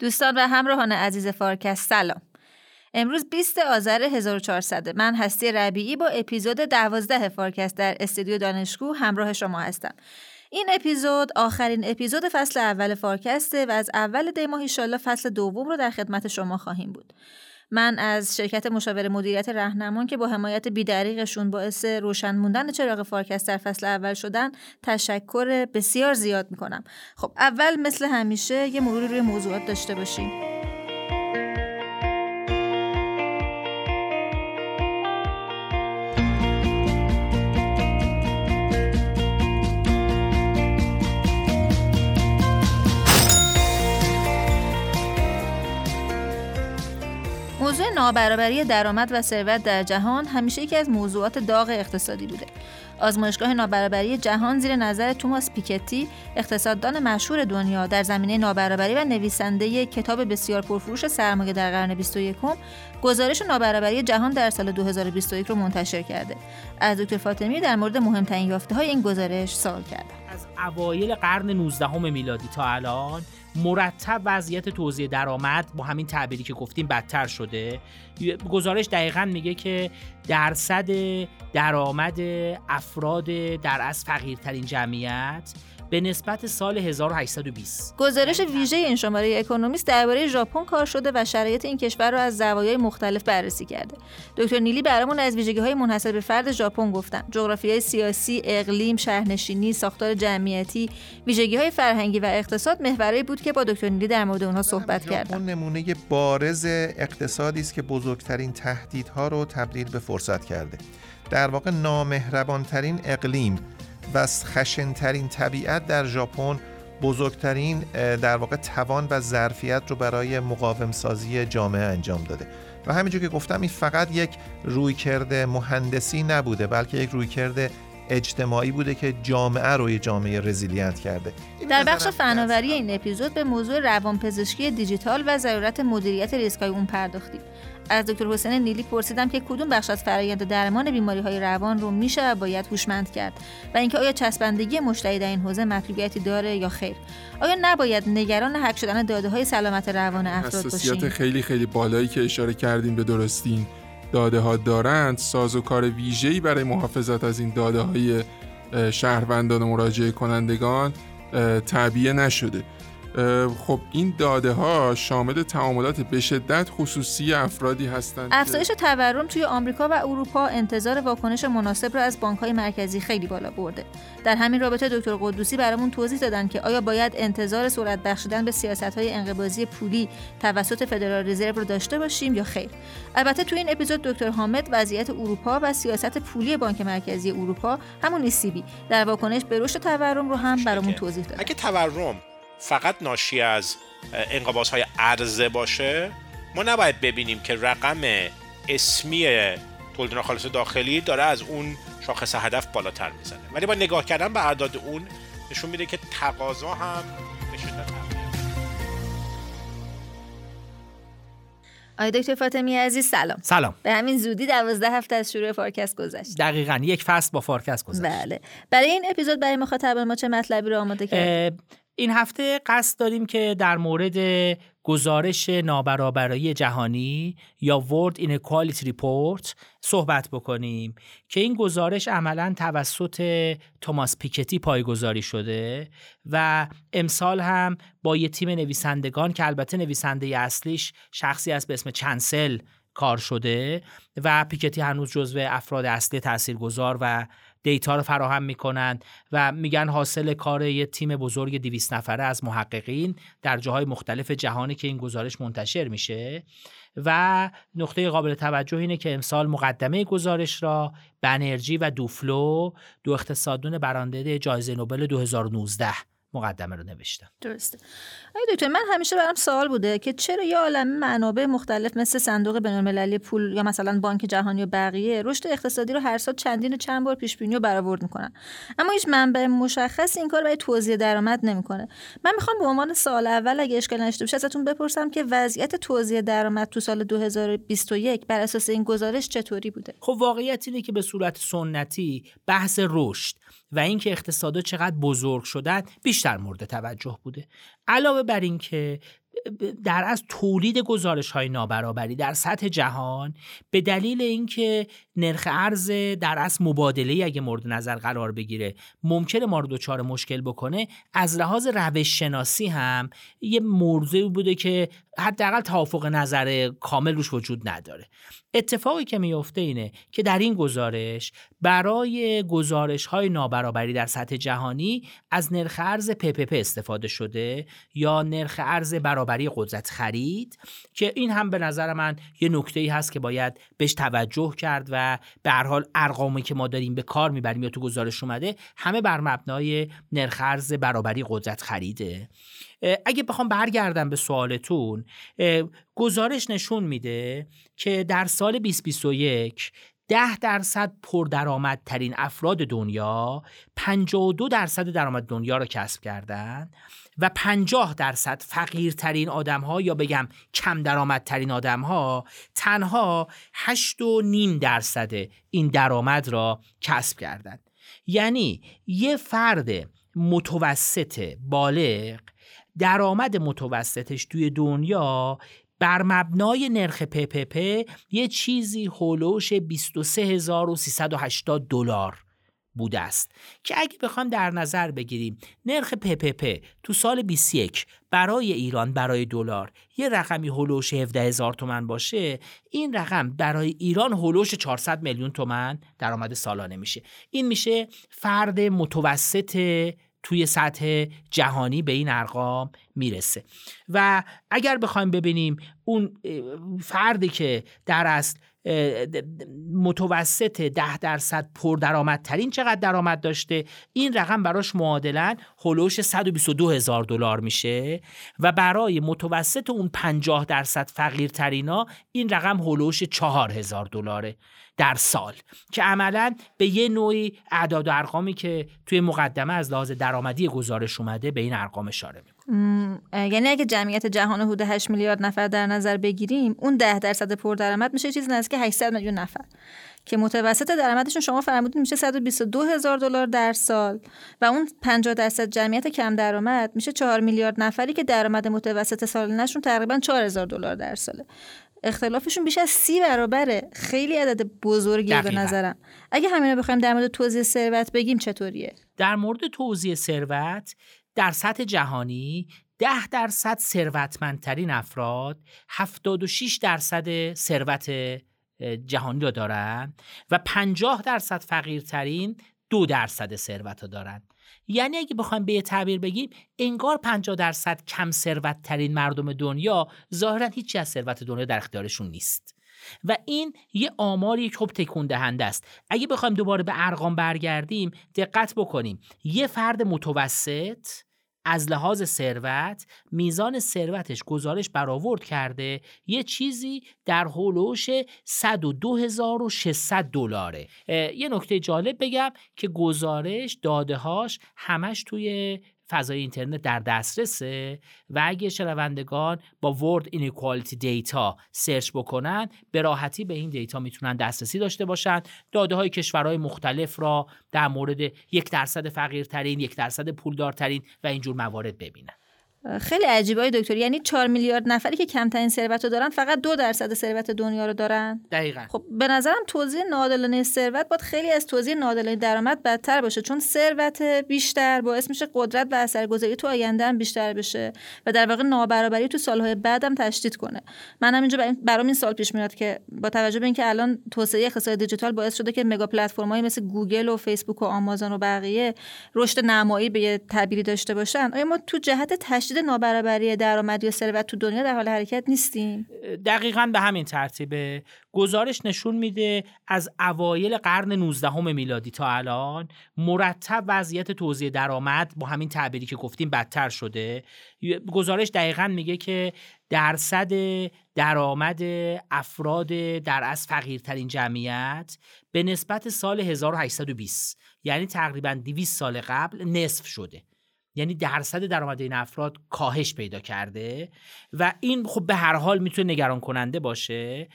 دوستان و همراهان عزیز فارکست سلام. امروز 20 آذر 1400 من هستی ربیعی با اپیزود 12 فارکست در استودیو دانشگر همراه شما هستم. این اپیزود آخرین اپیزود فصل اول فارکسته و از اول دی ماه فصل دوم رو در خدمت شما خواهیم بود. من از شرکت مشاور مدیریت رهنمون که با حمایت بیدریقشون باعث روشن موندن چراغ فارکست در فصل اول شدن تشکر بسیار زیاد می‌کنم. خب اول مثل همیشه یه مروری روی موضوعات داشته باشیم. موضوع نابرابری درآمد و ثروت در جهان همیشه یکی از موضوعات داغ اقتصادی بوده. آزمایشگاه نابرابری جهان زیر نظر توماس پیکتی اقتصاددان مشهور دنیا در زمینه نابرابری و نویسنده کتاب بسیار پرفروش سرمایه در قرن 21 گزارش نابرابری جهان در سال 2021 رو منتشر کرده. از دکتر فاطمی در مورد مهمترین یافته های این گزارش سوال کرده. از اوایل قرن 19 میلادی تا الان مرتب وضعیت توزیع درآمد با همین تعبیری که گفتیم بدتر شده. گزارش دقیقا میگه که درصد درآمد افراد در از فقیرترین جمعیت به نسبت سال 1820 گزارش ویژه این شماره اکونومیست درباره ژاپن کار شده و شرایط این کشور را از زوایای مختلف بررسی کرده. دکتر نیلی برامون از ویژگی های منحصر به فرد ژاپن گفتن. جغرافیای سیاسی اقلیم شهرنشینی ساختار جمعیتی ویژگی های فرهنگی و اقتصاد محوری بود که با دکتر نیلی در مورد اونها صحبت کردم نمونه بارز اقتصادی است که بزرگترین تهدیدها رو تبدیل به فرصت کرده. در واقع نامهربانترین اقلیم و خشنترین طبیعت در ژاپن بزرگترین در واقع توان و ظرفیت رو برای مقاوم سازی جامعه انجام داده. و همینجور که گفتم این فقط یک رویکرد مهندسی نبوده بلکه یک رویکرد اجتماعی بوده که جامعه رو یه جامعه resilient کرده. در بخش فناوری این اپیزود به موضوع روانپزشکی دیجیتال و ضرورت مدیریت ریسک‌های اون پرداختیم. از دکتر حسین نیلی پرسیدم که کدوم بخش از فرآیند درمان بیماری های روان رو میشه و باید هوشمند کرد و اینکه آیا چسبندگی مشتری در این حوزه مطلوبیتی داره یا خیر. آیا نباید نگران حک شدن داده های سلامت روان افراد باشیم؟ خیلی خیلی بالایی که اشاره کردیم به درستین. داده ها دارند ساز و کار ویژه‌ای برای محافظت از این داده های شهروندان و مراجعه کنندگان تعبیه نشده. خب این داده ها شامل تعاملات به شدت خصوصی افرادی هستند افزایش تورم توی آمریکا و اروپا انتظار واکنش مناسب را از بانک های مرکزی خیلی بالا برده. در همین رابطه دکتر قدوسی برامون توضیح دادن که آیا باید انتظار سرعت بخشیدن به سیاست های انقباضی پولی توسط فدرال رزرو رو داشته باشیم یا خیر؟ البته توی این اپیزود دکتر حامد وضعیت اروپا و سیاست پولی بانک مرکزی اروپا همون ایسیبی در واکنش به رشد تورم رو هم برامون توضیح داد اگه تورم فقط ناشی از انقباض های عرضه باشه. ما نباید ببینیم که رقم اسمی تولید ناخالص داخلی داره از اون شاخص هدف بالاتر می‌زنه. ولی با نگاه کردن به اعداد اون نشون میده که تقاضا هم به شدت آقای دکتر فاطمی عزیز سلام. سلام. به همین زودی دوازده هفته از شروع فارکست گذشت. دقیقا یک فصل با فارکست گذشت. بله. برای این اپیزود برای مخاطبان ما چه مطلبی رو آماده کردیم این هفته قصد داریم که در مورد گزارش نابرابری جهانی یا World Inequality Report صحبت بکنیم که این گزارش عملا توسط توماس پیکتی پایگذاری شده و امسال هم با یه تیم نویسندگان که البته نویسنده اصلیش شخصی است به اسم چنسل کار شده و پیکتی هنوز جزو افراد اصلی تاثیرگذار و دیتا رو فراهم می‌کنن و میگن حاصل کار یه تیم بزرگ 200 نفره از محققین در جاهای مختلف جهانی که این گزارش منتشر میشه. و نقطه قابل توجه اینه که امسال مقدمه گزارش را بنرژی و دوفلو دو اقتصادون برنده جایزه نوبل 2019 مقدمه رو نوشتم درسته. دکتر من همیشه برام سوال بوده که چرا یه عالم منابع مختلف مثل صندوق بین‌المللی پول یا مثلا بانک جهانی و بقیه رشد اقتصادی رو هر سال چندین و چند بار پیش بینی و برآورد می‌کنن. اما هیچ منبع مشخص این کار برای توزیع درآمد نمی‌کنه. من می‌خوام به عنوان سال اول اگه اشکال نشته باشه ازتون بپرسم که وضعیت توزیع درآمد تو سال 2021 بر اساس این گزارش چطوری بوده؟ خب واقعیت اینه که به صورت سنتی بحث رشد و اینکه اقتصادا چقدر بزرگ شدن بیشتر مورد توجه بوده. علاوه بر اینکه در از تولید گزارش های نابرابری در سطح جهان به دلیل اینکه نرخ ارز در از مبادله اگه مورد نظر قرار بگیره ممکنه ما رو دچار مشکل بکنه از لحاظ روش شناسی هم یه موضوعی بوده که حداقل توافق نظر کامل روش وجود نداره. اتفاقی که میفته اینه که در این گزارش برای گزارش های نابرابری در سطح جهانی از نرخ ارز PPP استفاده شده یا نرخ ارز برابری قدرت خرید که این هم به نظر من یه نکته ای هست که باید بهش توجه کرد و به هر حال ارقامی که ما داریم به کار می‌بریم یا تو گزارش اومده همه بر مبنای نرخ ارز برابری قدرت خریده. اگه بخوام برگردم به سوالتون گزارش نشون میده که در سال 2021 ده درصد پردرآمدترین افراد دنیا 52 درصد درآمد دنیا را کسب کردند و 50 درصد فقیرترین آدم ها یا بگم کم درآمدترین آدم ها تنها 8 و نیم درصد این درآمد را کسب کردند یعنی یه فرد متوسط بالغ درآمد متوسطش توی دنیا بر مبنای نرخ پپپ یه چیزی هولوش 23380 دلار بوده است. که اگه بخوام در نظر بگیریم نرخ پپپ تو سال 21 برای ایران برای دلار یه رقمی هولوش 17 هزار تومن باشه این رقم برای ایران هولوش 400 میلیون تومن درآمد سالانه میشه. این میشه فرد متوسط توی سطح جهانی به این ارقام می‌رسه. و اگر بخوایم ببینیم اون فردی که در اصل متوسط ده درصد پردرآمدترین چقدر درآمد داشته؟ این رقم براش معادلا هلوش 122 هزار دلار میشه و برای متوسط اون 50 درصد فقیرترینا این رقم هلوش 4 هزار دلاره در سال که عملا به یه نوعی اعداد و ارقامی که توی مقدمه از لحاظ درآمدی گزارش اومده به این ارقام اشاره می‌کنه. یعنی اگه جمعیت جهان حدود 8 میلیارد نفر در نظر بگیریم اون 10 درصد پردرآمد میشه چیزی نزدیک 800 میلیون نفر. که متوسط درآمدشون شما فرمودین میشه 122 هزار دلار در سال. و اون 50 درصد جمعیت کم درآمد میشه 4 میلیارد نفری که درآمد متوسط سالانهشون تقریبا 4000 دلار در ساله. اختلافشون بیش از سی برابره. خیلی عدد بزرگیه به نظرم. اگه همین رو بخوایم در مورد توزیع ثروت بگیم چطوریه؟ در مورد توزیع ثروت در سطح جهانی ده درصد ثروتمندترین افراد 76 درصد ثروت جهانی رو دارن و 50 درصد فقیرترین دو درصد ثروت رو دارن. یعنی اگه بخوایم به تعبیر بگیم انگار 50 درصد کم ثروت ترین مردم دنیا ظاهرا هیچی از ثروت دنیا در اختیارشون نیست. و این یه آماری که خب تکون دهنده است. اگه بخوایم دوباره به ارقام برگردیم دقت بکنیم. یه فرد متوسط از لحاظ ثروت میزان ثروتش گزارش برآورد کرده یه چیزی در حول و حوش 102600 دلاره. یه نکته جالب بگم که گزارش دادههاش همش توی فضای اینترنت در دسترسه و اگه شنوندگان با world inequality data search بکنن به راحتی به این دیتا می‌تونن دسترسی داشته باشن. داده های کشورهای مختلف را در مورد یک درصد فقیرترین یک درصد پولدارترین و اینجور موارد ببینن. خیلی عجیبه دکتر. یعنی 4 میلیارد نفری که کمترین ثروت رو دارن فقط دو درصد ثروت دنیا رو دارن. دقیقا. خب به نظرم توزیع ناعادلانه ثروت باید خیلی از توزیع ناعادلانه درآمد بدتر باشه چون ثروت بیشتر باعث میشه قدرت و اثرگذاری تو آینده هم بیشتر بشه و در واقع نابرابری تو سالهای بعدم تشدید کنه. منم اینجا برام این سال پیش میاد که با توجه به اینکه الان توسعه اقتصاد دیجیتال باعث شده که مگا پلتفرم‌های مثل گوگل و فیسبوک و آمازون و بقیه رشد نمایی به تعبیری داشته باشن آیا ما تو جهت تشدید نابرابری درآمدی و ثروت تو دنیا در حال حرکت نیستیم؟ دقیقا به همین ترتیبه. گزارش نشون میده از اوایل قرن 19 میلادی تا الان مرتب وضعیت توزیع درآمد با همین تعبیری که گفتیم بدتر شده. گزارش دقیقا میگه که درصد درآمد افراد در از فقیرترین جمعیت به نسبت سال 1820 یعنی تقریبا 200 سال قبل نصف شده. یعنی درصد درآمد این افراد کاهش پیدا کرده و این خب به هر حال می‌تونه نگران کننده باشه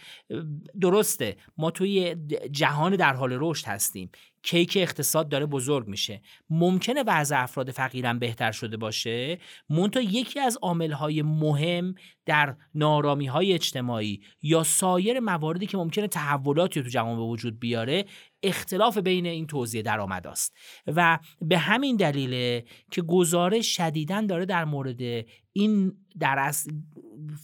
درسته ما توی جهان در حال رشد هستیم. کیک اقتصاد داره بزرگ میشه. ممکنه وضع افراد فقیرم بهتر شده باشه؟ مونتا یکی از عاملهای مهم در نارامی های اجتماعی یا سایر مواردی که ممکنه تحولاتی تو جوان به وجود بیاره اختلاف بین این توزیع درآمد است. و به همین دلیله که گزارش شدیدن داره در مورد این در از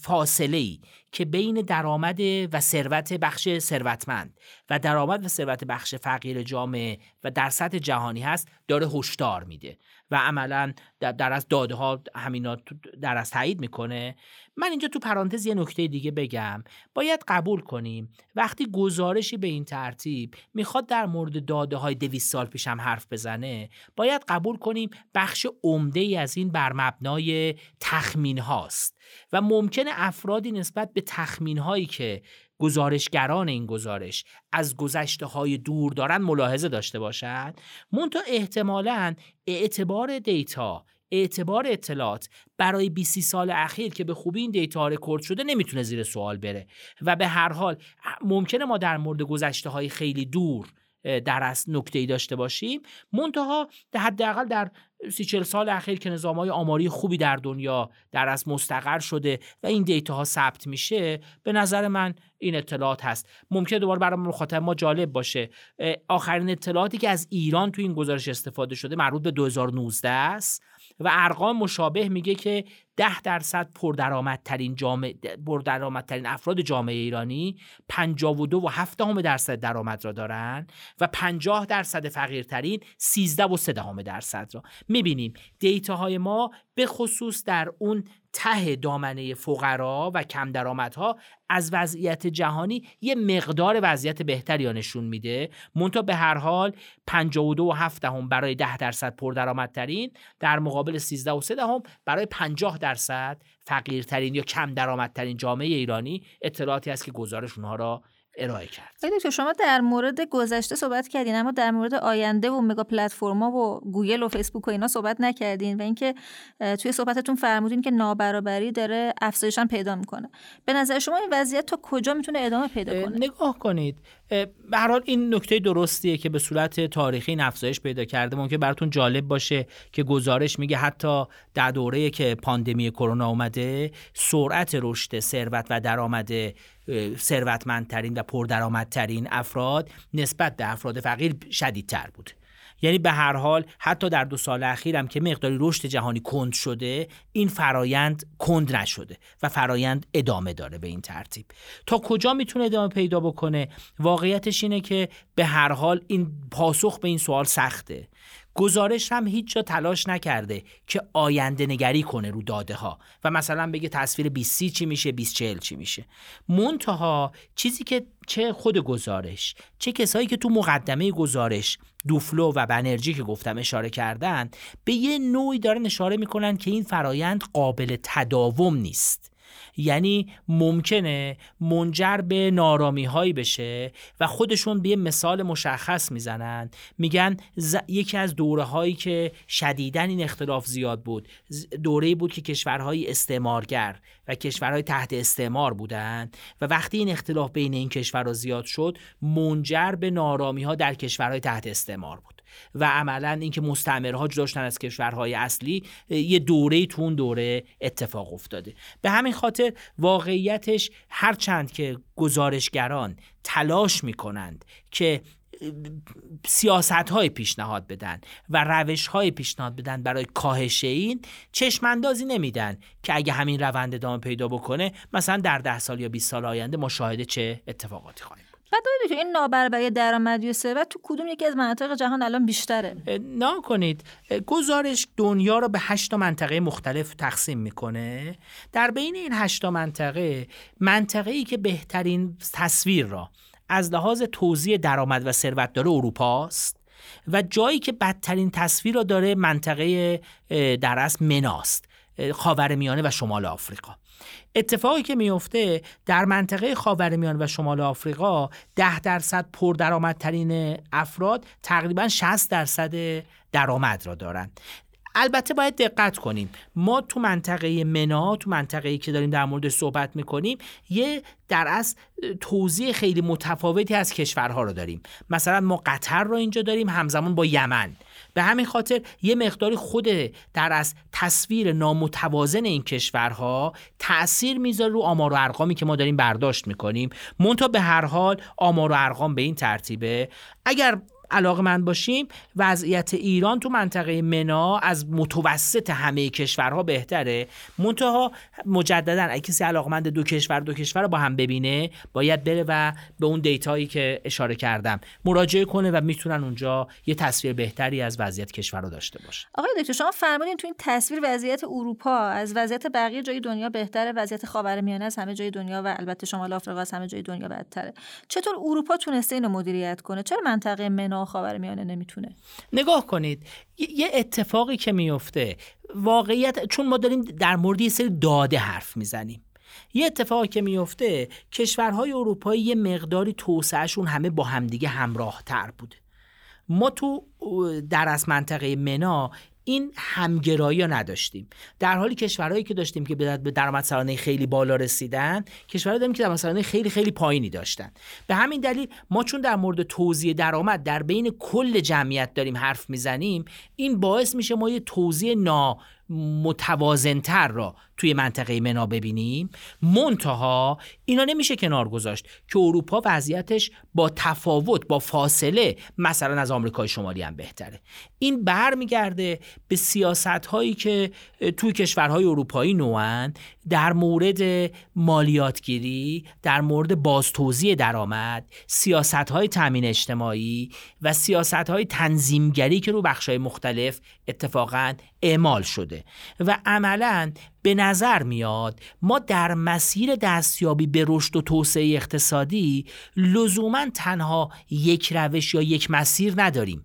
فاصله ای که بین درآمد و ثروت بخش ثروتمند و درآمد و ثروت بخش فقیر جامعه و در سطح جهانی هست داره هشدار میده. و عملا در از داده ها همینا در از تایید می‌کنه. من اینجا تو پرانتز یه نکته دیگه بگم. باید قبول کنیم وقتی گزارشی به این ترتیب می‌خواد در مورد داده های دویست سال پیش هم حرف بزنه باید قبول کنیم بخش عمده ای از این بر مبنای تخمین هاست و ممکنه افرادی نسبت به تخمین هایی که گزارشگران این گزارش از گذشته های دور دارن ملاحظه داشته باشند منتها احتمالا اعتبار دیتا اعتبار اطلاعات برای 20 سال اخیر که به خوبی این data record شده نمی‌تونه زیر سوال بره. و به هر حال ممکنه ما در مورد گذشته های خیلی دور در از نکته ای داشته باشیم. منتها حداقل در سی چل سال اخیر که نظام های آماری خوبی در دنیا در از مستقر شده و این data ها ثبت میشه به نظر من این اطلاعات هست. ممکنه دوباره برای مخاطب ما جالب باشه. آخرین اطلاعاتی که از ایران تو این گزارش استفاده شده مربوط به 2019 است و ارقام مشابه میگه که ده درصد پردرآمدترین جامعه پردرآمدترین افراد جامعه ایرانی 52 و 7 درصد درآمد را دارند و 50 درصد فقیرترین 13 و 3 درصد را. می‌بینیم دیتاهای ما به خصوص در اون ته دامنه فقرا و کم درآمدها از وضعیت جهانی یه مقدار وضعیت بهتری نشون میده. مونتا به هر حال 52 و 7 دهم برای 10 درصد پردرآمدترین در مقابل 13 و 3 دهم برای 50 درصد فقیرترین یا کم درآمدترین جامعه ایرانی اطلاعاتی است که گزارش اونها را ارائه کرد. دکتر شما در مورد گذشته صحبت کردین اما در مورد آینده و مگا پلتفرما و گوگل و فیسبوک و اینا صحبت نکردین و اینکه توی صحبتتون فرمودین که نابرابری داره افزایشان پیدا می‌کنه. به نظر شما این وضعیت تا کجا می‌تونه ادامه پیدا کنه؟ نگاه کنید. به حال این نکته درستیه که به صورت تاریخی افزایش پیدا کرده. ممکن براتون جالب باشه که گزارش میگه حتی در دوره که پاندمی کرونا اومده سرعت رشد ثروت و درآمد ثروتمندترین و پردرآمدترین افراد نسبت به افراد فقیر شدیدتر بود. یعنی به هر حال حتی در دو سال اخیرم که مقداری رشد جهانی کند شده این فرایند کند نشده و فرایند ادامه داره به این ترتیب. تا کجا می‌تونه ادامه پیدا بکنه؟ واقعیتش اینه که به هر حال این پاسخ به این سوال سخته. گزارش هم هیچ جا تلاش نکرده که آینده نگری کنه رو داده ها و مثلا بگه تصویر 20 چی میشه 20 چی میشه. منتها چیزی که چه خود گزارش چه کسایی که تو مقدمه گزارش دوفلو و بنرژی که گفتم اشاره کردن به یه نوعی دارن اشاره می‌کنن که این فرایند قابل تداوم نیست. یعنی ممکنه منجر به نارامی هایی بشه و خودشون به مثال مشخص می‌زنن. میگن یکی از دوره هایی که شدیدن این اختلاف زیاد بود دوره بود که کشورهای استعمارگر و کشورهای تحت استعمار بودند و وقتی این اختلاف بین این کشورها زیاد شد منجر به نارامی ها در کشورهای تحت استعمار بود. و عملا اینکه مستعمرها جدا داشتن از کشورهای اصلی یه دوره تو اون دوره اتفاق افتاده. به همین خاطر واقعیتش هرچند که گزارشگران تلاش می‌کنند که سیاست های پیشنهاد بدن و روش های پیشنهاد بدن برای کاهش این چشماندازی نمیدن که اگه همین روند ادامه پیدا بکنه مثلا در ده سال یا 20 سال آینده مشاهده چه اتفاقاتی خواهیم بعد که این نابرابری درآمدی و ثروت تو کدوم یکی از مناطق جهان الان بیشتره؟ نه کنید گزارش دنیا رو به هشت منطقه مختلف تقسیم می‌کنه. در بین این هشت منطقه منطقه ای که بهترین تصویر را از لحاظ توزیع درآمد و ثروت داره اروپا است و جایی که بدترین تصویر را داره منطقه در اصل مناست خاورمیانه و شمال آفریقا. اتفاقی که میفته در منطقه خاورمیانه و شمال آفریقا ده درصد پردرآمدترین افراد تقریبا 60 درصد درآمد را دارند البته باید دقت کنیم. ما تو منطقه منا تو منطقه که داریم در مورد صحبت می‌کنیم یه در از توضیح خیلی متفاوتی از کشورها رو داریم. مثلا ما قطر رو اینجا داریم همزمان با یمن. به همین خاطر یه مقداری خود در از تصویر نامتوازن این کشورها تاثیر می‌ذاره رو آمار و ارقامی که ما داریم برداشت می‌کنیم. مونتا به هر حال آمار و ارقام به این ترتیبه. اگر علاقه من باشیم وضعیت ایران تو منطقه منا از متوسط همه کشورها بهتره. منتها مجددا اگه کسی علاقمند دو کشور دو کشور رو با هم ببینه باید بره و به اون دیتایی که اشاره کردم مراجعه کنه و می‌تونن اونجا یه تصویر بهتری از وضعیت کشور رو داشته باشه. آقای دکتر شما فرمودین تو این تصویر وضعیت اروپا از وضعیت بقیه جای دنیا بهتره وضعیت خاورمیانه از همه جای دنیا و البته شمال آفریقا از همه جای دنیا بدتره. چطور اروپا تونسته اینو مدیریت کنه؟ چرا منطقه منا و میانه نمی‌تونه. نگاه کنید. یه اتفاقی که میفته واقعیت چون ما داریم در مورد یه سری داده حرف می‌زنیم. یه اتفاقی که میفته کشورهای اروپایی یه مقداری توسعهشون همه با همدیگه همراه تر بوده. ما تو در از منطقه منا این همگرایی ها نداشتیم. در حالی کشورهایی که داشتیم که به درآمد سالانه خیلی بالا رسیدن کشورهایی داریم که درآمد سالانه خیلی خیلی پایینی داشتن. به همین دلیل ما چون در مورد توزیع درآمد در بین کل جمعیت داریم حرف می‌زنیم این باعث میشه ما یه توزیع نا متوازنتر را توی منطقه منا ببینیم. منتها اینا نمیشه کنار گذاشت که اروپا وضعیتش با تفاوت با فاصله مثلا از آمریکای شمالی هم بهتره. این برمیگرده به سیاست هایی که توی کشورهای اروپایی نوان در مورد مالیاتگیری در مورد بازتوزیع درآمد سیاست های تامین اجتماعی و سیاست های تنظیمگری که رو بخش های مختلف اتفاقا اعمال شده. و عملا به نظر میاد ما در مسیر دستیابی به رشد و توسعه اقتصادی لزوما تنها یک روش یا یک مسیر نداریم.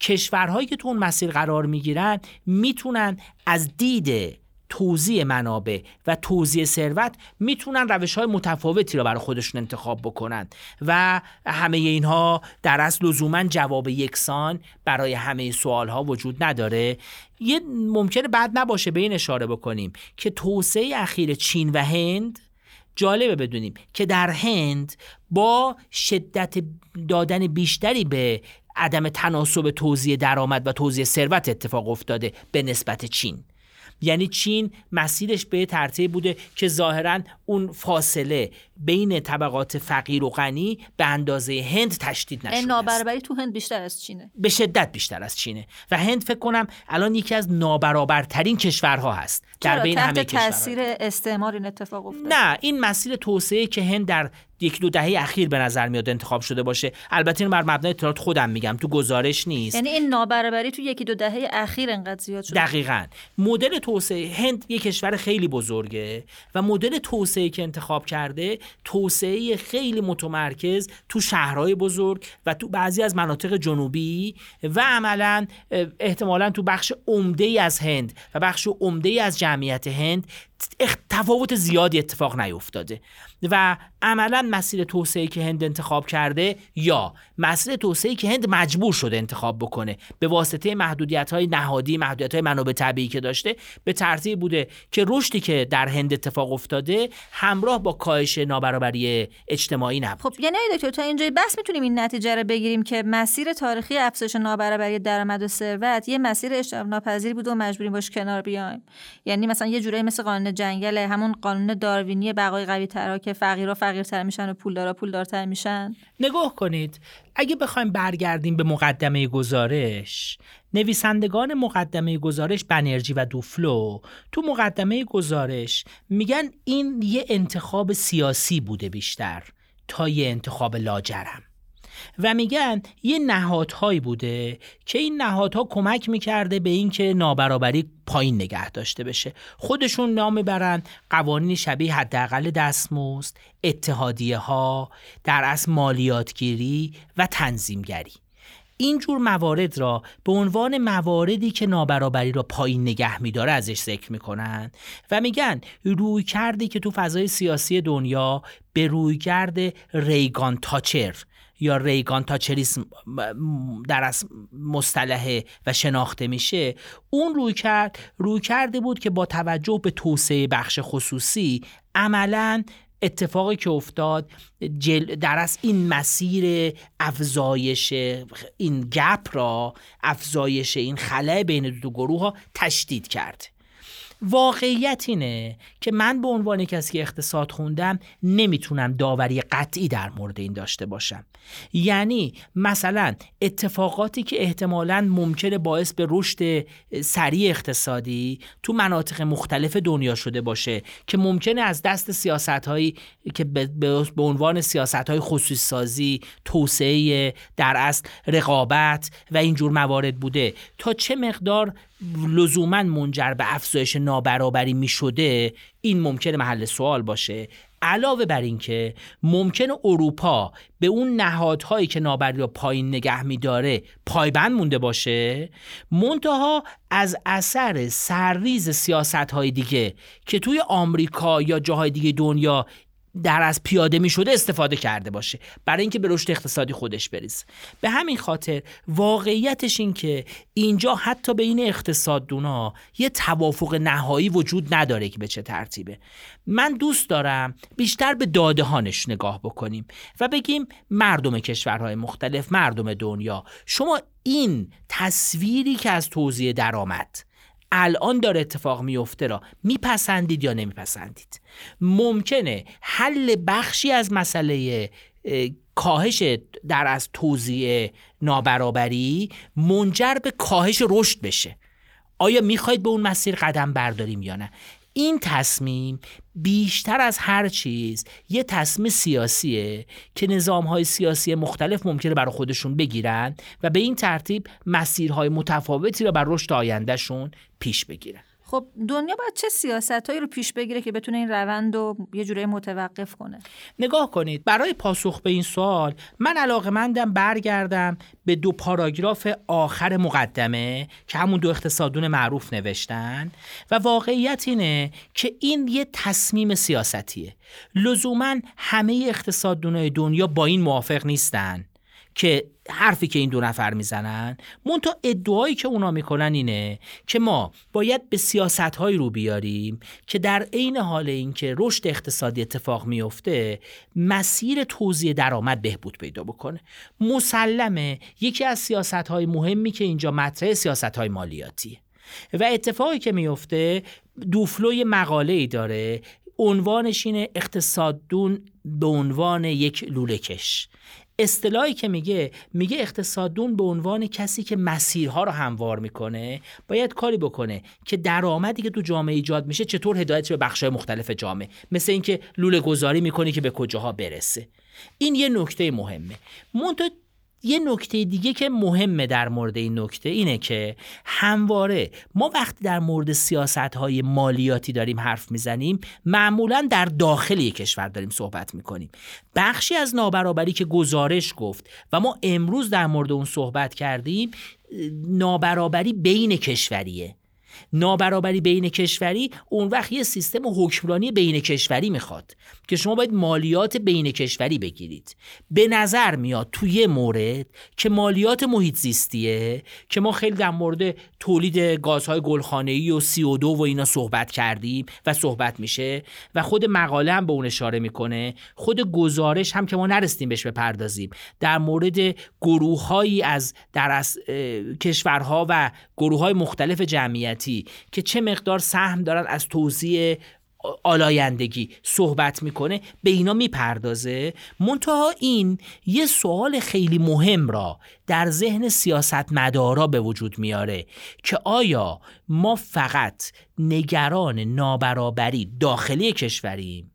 کشورهایی که تو اون مسیر قرار می‌گیرن می‌تونن از دید توزیع منابع و توزیع ثروت می‌تونن روش های متفاوتی را برای خودشون انتخاب بکنن. و همه اینها در اصل لزوما جواب یکسان برای همه سوال ها وجود نداره. یه ممکنه بد نباشه به این اشاره بکنیم که توسعه اخیر چین و هند جالبه بدونیم که در هند با شدت دادن بیشتری به عدم تناسب توزیع درآمد و توزیع ثروت اتفاق افتاده به نسبت چین. یعنی چین مسیرش به ترتیب بوده که ظاهرا اون فاصله بین طبقات فقیر و غنی به اندازه هند تشدید نشده نابرابری تو هند بیشتر از چینه. به شدت بیشتر از چینه. و هند فکر کنم الان یکی از نابرابرترین کشورها هست. در بین همه کشورها تاثیر استعمار این اتفاق افتاد. نه این مسیر توسعه که هند در یک دو دهه اخیر به نظر میاد انتخاب شده باشه. البته این بر مبنای اطلاعات خودم میگم تو گزارش نیست. یعنی این نابرابری تو یکی دو دهه اخیر انقدر زیاد شده؟ دقیقا. مدل توسعه هند یک کشور خیلی بزرگه و مدل توسعه که انتخاب کرده توسعه خیلی متمرکز تو شهرهای بزرگ و تو بعضی از مناطق جنوبی و عملا احتمالا تو بخش عمده ای از هند و بخش عمده ای از جمعیت هند تفاوت زیادی اتفاق نیفتاده. و عملا مسیر توسعه که هند انتخاب کرده یا مسیر توسعه که هند مجبور شده انتخاب بکنه. به واسطه محدودیت های نهادی محدودیت های منابع طبیعی که داشته به ترتیب بوده که رشدی که در هند اتفاق افتاده همراه با کاهش نابرابری اجتماعی نبود. خب یعنی دکتر تا اینجای بس می‌تونیم این نتیجه رو بگیریم که مسیر تاریخی افزایش نابرابری درآمد و ثروت یه مسیر اجتناب ناپذیری بود و مجبوریم باش کنار بیایم. یعنی مثلا یه جورایی مثل قانون جنگل همون قانون داروینی بقای قوی که فقیرها فقیرتر میشن و پولدارا پولدارتر میشن؟ نگاه کنید. اگه بخوایم برگردیم به مقدمه گزارش نویسندگان مقدمه گزارش بنرژی و دوفلو تو مقدمه گزارش میگن این یه انتخاب سیاسی بوده بیشتر تا یه انتخاب لاجرم. و میگن یه نهادهایی بوده که این نهادها کمک می‌کرده به اینکه نابرابری پایین نگه داشته بشه. خودشون نام برن قوانین شبیه حداقل دستمزد اتحادیه ها در اصل مالیاتگیری و تنظیمگری. این جور موارد را به عنوان مواردی که نابرابری را پایین نگه میداره ازش ذکر می‌کنن و میگن روی کردی که تو فضای سیاسی دنیا به روی کرد ریگان تاچر یا ریگان تاچریسم در از مصطلح و شناخته میشه اون روی کرد روی کرده بود که با توجه به توسعه بخش خصوصی عملا اتفاقی که افتاد در از این مسیر افزایش این گپ را افزایش این خلای بین دو گروه ها تشدید کرد. واقعیت اینه که من به عنوان کسی که اقتصاد خوندم نمی‌تونم داوری قطعی در مورد این داشته باشم. یعنی مثلا اتفاقاتی که احتمالا ممکنه باعث به رشد سریع اقتصادی تو مناطق مختلف دنیا شده باشه که ممکنه از دست سیاست هایی که به عنوان سیاست های خصوصی سازی توسعه در اصل رقابت و اینجور موارد بوده. تا چه مقدار لزوما منجر به افزایش نابرابری می شده این ممکنه محل سوال باشه. علاوه بر اینکه ممکن اروپا به اون نهادهایی که نابرابری را پایین نگه میداره پایبند مونده باشه منتها از اثر سرریز سیاست های دیگه که توی آمریکا یا جاهای دیگه دنیا در از پیاده می شده استفاده کرده باشه. برای اینکه به رشد اقتصادی خودش بریز. به همین خاطر واقعیتش این که اینجا حتی بین اقتصاددونا یه توافق نهایی وجود نداره که به چه ترتیبه. من دوست دارم بیشتر به داده هانش نگاه بکنیم و بگیم مردم کشورهای مختلف مردم دنیا شما این تصویری که از توزیع درآمد الان داره اتفاق میفته را میپسندید یا نمیپسندید. ممکنه حل بخشی از مسئله کاهش در از توزیع نابرابری منجر به کاهش رشد بشه. آیا می‌خواید به اون مسیر قدم برداریم یا نه؟ این تصمیم بیشتر از هر چیز یه تصمیم سیاسیه که نظام های سیاسی مختلف ممکنه برای خودشون بگیرن و به این ترتیب مسیرهای متفاوتی را بر رشد آیندهشون پیش بگیرن. خب دنیا باید چه سیاستهایی رو پیش بگیره که بتونه این روند رو یه جوری متوقف کنه؟ نگاه کنید برای پاسخ به این سوال من علاقه مندم برگردم به دو پاراگراف آخر مقدمه که همون دو اقتصادون معروف نوشتن و واقعیت اینه که این یه تصمیم سیاستیه لزوما همه اقتصاددونای دنیا با این موافق نیستن. که حرفی که این دو نفر می‌زنن مونتا ادعایی که اونا می‌کنن اینه که ما باید به سیاست های رو بیاریم که در عین حال اینکه رشد اقتصادی اتفاق میفته مسیر توزیع درآمد بهبود پیدا بکنه. مسلمه یکی از سیاست های مهمی که اینجا مطرح سیاست های مالیاتیه. و اتفاقی که میفته دوفلوی مقاله ای داره عنوانش اینه اقتصاددون به عنوان یک لولکش اصطلاحی که میگه میگه اقتصاددون به عنوان کسی که مسیرها رو هموار می‌کنه باید کاری بکنه که درآمدی که تو جامعه ایجاد میشه چطور هدایت به بخش‌های مختلف جامعه. مثل اینکه لوله گذاری می‌کنه که به کجاها برسه. این یه نکته مهمه. منتها یه نکته دیگه که مهمه در مورد این نکته اینه که همواره ما وقتی در مورد سیاست های مالیاتی داریم حرف می‌زنیم معمولا در داخل یک کشور داریم صحبت می‌کنیم. بخشی از نابرابری که گزارش گفت و ما امروز در مورد اون صحبت کردیم نابرابری بین کشوریه. نابرابری بین کشوری اون وقت یه سیستم حکمرانی بین کشوری می‌خواد که شما باید مالیات بین کشوری بگیرید. به نظر میاد توی مورد که مالیات محیط زیستیه که ما خیلی در مورد تولید گازهای گلخانه‌ای و سی و دو و اینا صحبت کردیم و صحبت میشه و خود مقاله هم به اون اشاره می‌کنه. خود گزارش هم که ما نرسیم بهش بپردازیم. در مورد گروههایی از در از کشورها و گروه های مختلف جمعیتی که چه مقدار سهم دارن از توزیع آلایندگی صحبت می‌کنه به اینا می‌پردازه. منتها این یه سوال خیلی مهم را در ذهن سیاستمدارا به وجود میاره که آیا ما فقط نگران نابرابری داخلی کشوریم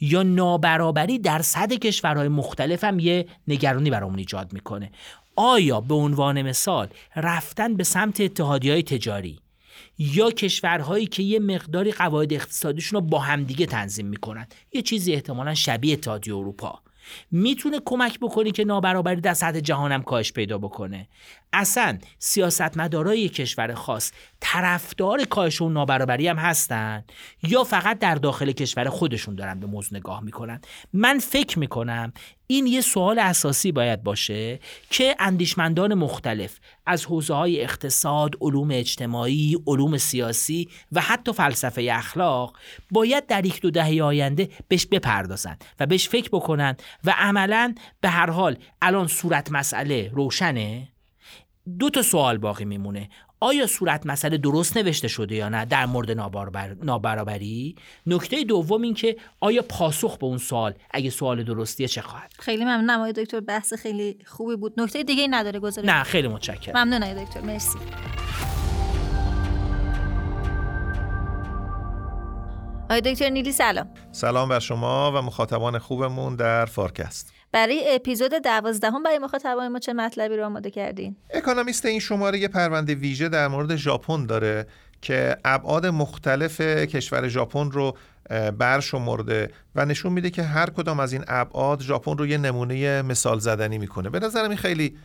یا نابرابری در صد کشورهای مختلف هم یه نگرانی برامون ایجاد می‌کنه؟ آیا به عنوان مثال رفتن به سمت اتحادی های تجاری یا کشورهایی که یه مقداری قواعد اقتصادیشون رو با همدیگه تنظیم می‌کنن. یه چیزی احتمالا شبیه اتحادیه اروپا. می‌تونه کمک بکنی که نابرابری در سطح جهانم کاهش پیدا بکنه. اصلا سیاستمدارای کشور خاص طرفدار کاهش اون نابرابری هم هستن؟ یا فقط در داخل کشور خودشون دارن به موضوع نگاه می‌کنن؟ من فکر می‌کنم این یه سوال اساسی باید باشه که اندیشمندان مختلف از حوزه های اقتصاد، علوم اجتماعی، علوم سیاسی و حتی فلسفه اخلاق باید در یک دو دهه آینده بهش بپردازن و بهش فکر بکنن و عملا به هر حال الان صورت مسئله روشنه؟ دو تا سوال باقی میمونه. آیا صورت مسئله درست نوشته شده یا نه در مورد نابرابری؟ نکته دوم این که آیا پاسخ به اون سوال اگه سوال درستیه چه خواهد خیلی ممنونم آقای دکتر بحث خیلی خوبی بود. نکته دیگه نداره گذاری نه خیلی متشکرم. ممنون آقای دکتر. مرسی. آقای دکتر نیلی سلام. سلام بر شما و مخاطبان خوبمون در فارکست. برای اپیزود دوازدهم برای مخاطبان ما چه مطلبی رو آماده کردین؟ اکانومیست این شماره یه پرونده ویژه در مورد ژاپن داره که ابعاد مختلف کشور ژاپن رو برشمرده و نشون میده که هر کدام از این ابعاد ژاپن رو یه نمونه مثال زدنی می‌کنه به نظرم این خیلی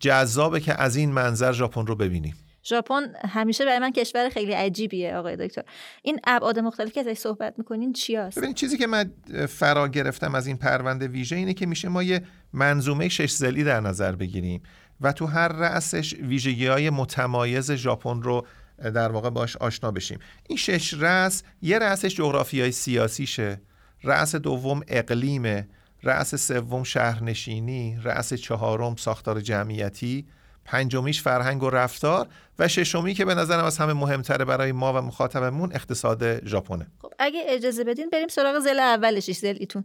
جذابه که از این منظر ژاپن رو ببینیم ژاپن همیشه برای من کشور خیلی عجیبیه آقای دکتر. این ابعاد مختلفی که ازش صحبت می‌کنین چی هست ببینید چیزی که من فرا گرفتم از این پرونده ویژه اینه که میشه ما یه منظومه شش زلی در نظر بگیریم و تو هر رأسش ویژگی های متمایز ژاپن رو در واقع باش آشنا بشیم. این شش رأس یه رأسش جغرافیای سیاسیشه. رأس دوم اقلیمه. رأس سوم شهرنشینی. رأس چهارم ساختار جمعیتی. پنجمیش فرهنگ و رفتار و ششمی که به نظرم از همه مهمتره برای ما و مخاطبمون اقتصاد ژاپنه. خب اگه اجازه بدین بریم سراغ زل اولش زلیتون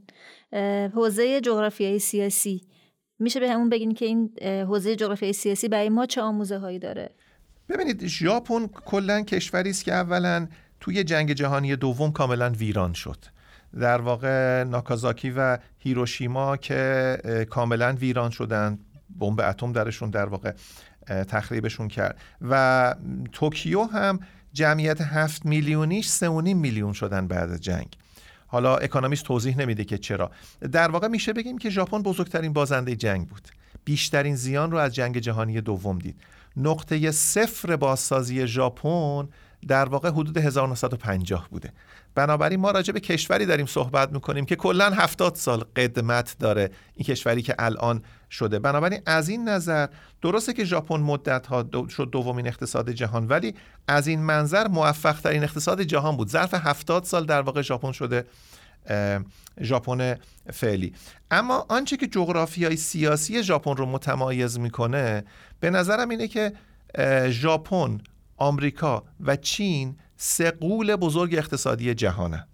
حوزه جغرافیایی سیاسی. میشه به همون بگین که این حوزه جغرافیایی سیاسی برای ما چه آموزه هایی داره؟ ببینید ژاپن کلا کشوری است که اولا توی جنگ جهانی دوم کاملا ویران شد. در واقع ناکازاکی و هیروشیما که کاملا ویران شدند. بمب اتم درشون در واقع تخریبشون کرد. و توکیو هم جمعیت هفت میلیونیش سه میلیون شدن بعد از جنگ. حالا اکانومیست توضیح نمیده که چرا. در واقع میشه بگیم که ژاپن بزرگترین بازنده جنگ بود. بیشترین زیان رو از جنگ جهانی دوم دید. نقطه صفر بازسازی ژاپن در واقع حدود 1950 بوده. بنابراین ما راجع به کشوری داریم صحبت می‌کنیم که کلا 70 سال قدمت داره. این کشوری که الان شده. بنابراین از این نظر درسته که ژاپن مدت ها شد دومین اقتصاد جهان ولی از این منظر موفق ترین اقتصاد جهان بود. ظرف 70 سال در واقع ژاپن شده ژاپن فعلی. اما آنچه که جغرافیای سیاسی ژاپن رو متمایز می‌کنه به نظرم اینه که ژاپن آمریکا و چین سه قول بزرگ اقتصادی جهانه.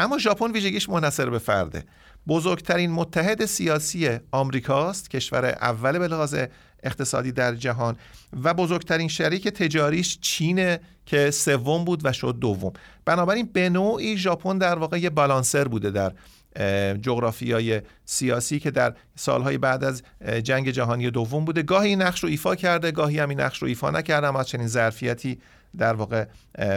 اما ژاپن ویژگیش منحصر به فرده. بزرگترین متحد سیاسی آمریکاست کشور اول به لحاظ اقتصادی در جهان و بزرگترین شریک تجاریش چینه که سوم بود و شد دوم. بنابراین به نوعی ژاپن در واقع یه بالانسر بوده در جغرافیای سیاسی که در سالهای بعد از جنگ جهانی دوم بوده. گاهی این نقش رو ایفا کرده گاهی هم این نقش رو ایفا نکرده اما از چنین ظرفیتی در واقع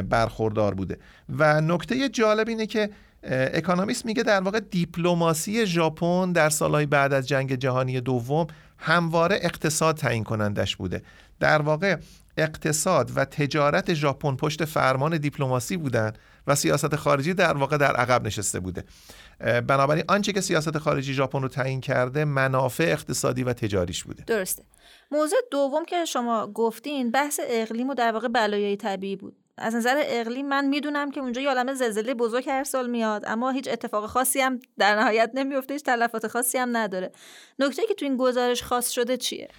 برخوردار بوده. و نکته جالب اینه که اکانومیست میگه در واقع دیپلماسی ژاپن در سالهای بعد از جنگ جهانی دوم همواره اقتصاد تعیین کنندش بوده. در واقع اقتصاد و تجارت ژاپن پشت فرمان دیپلماسی بودن و سیاست خارجی در واقع در عقب نشسته بوده. بنابراین آنچه که سیاست خارجی ژاپن رو تعیین کرده منافع اقتصادی و تجاریش بوده. درسته. موضوع دوم که شما گفتین بحث اقلیم و در واقع بلایای طبیعی بود. از نظر اقلیم من می‌دونم که اونجا یه زلزله بزرگ هر سال میاد اما هیچ اتفاق خاصی هم در نهایت نمیفته هیچ تلفات خاصی هم نداره. نکته که تو این گزارش خاص شده چیه؟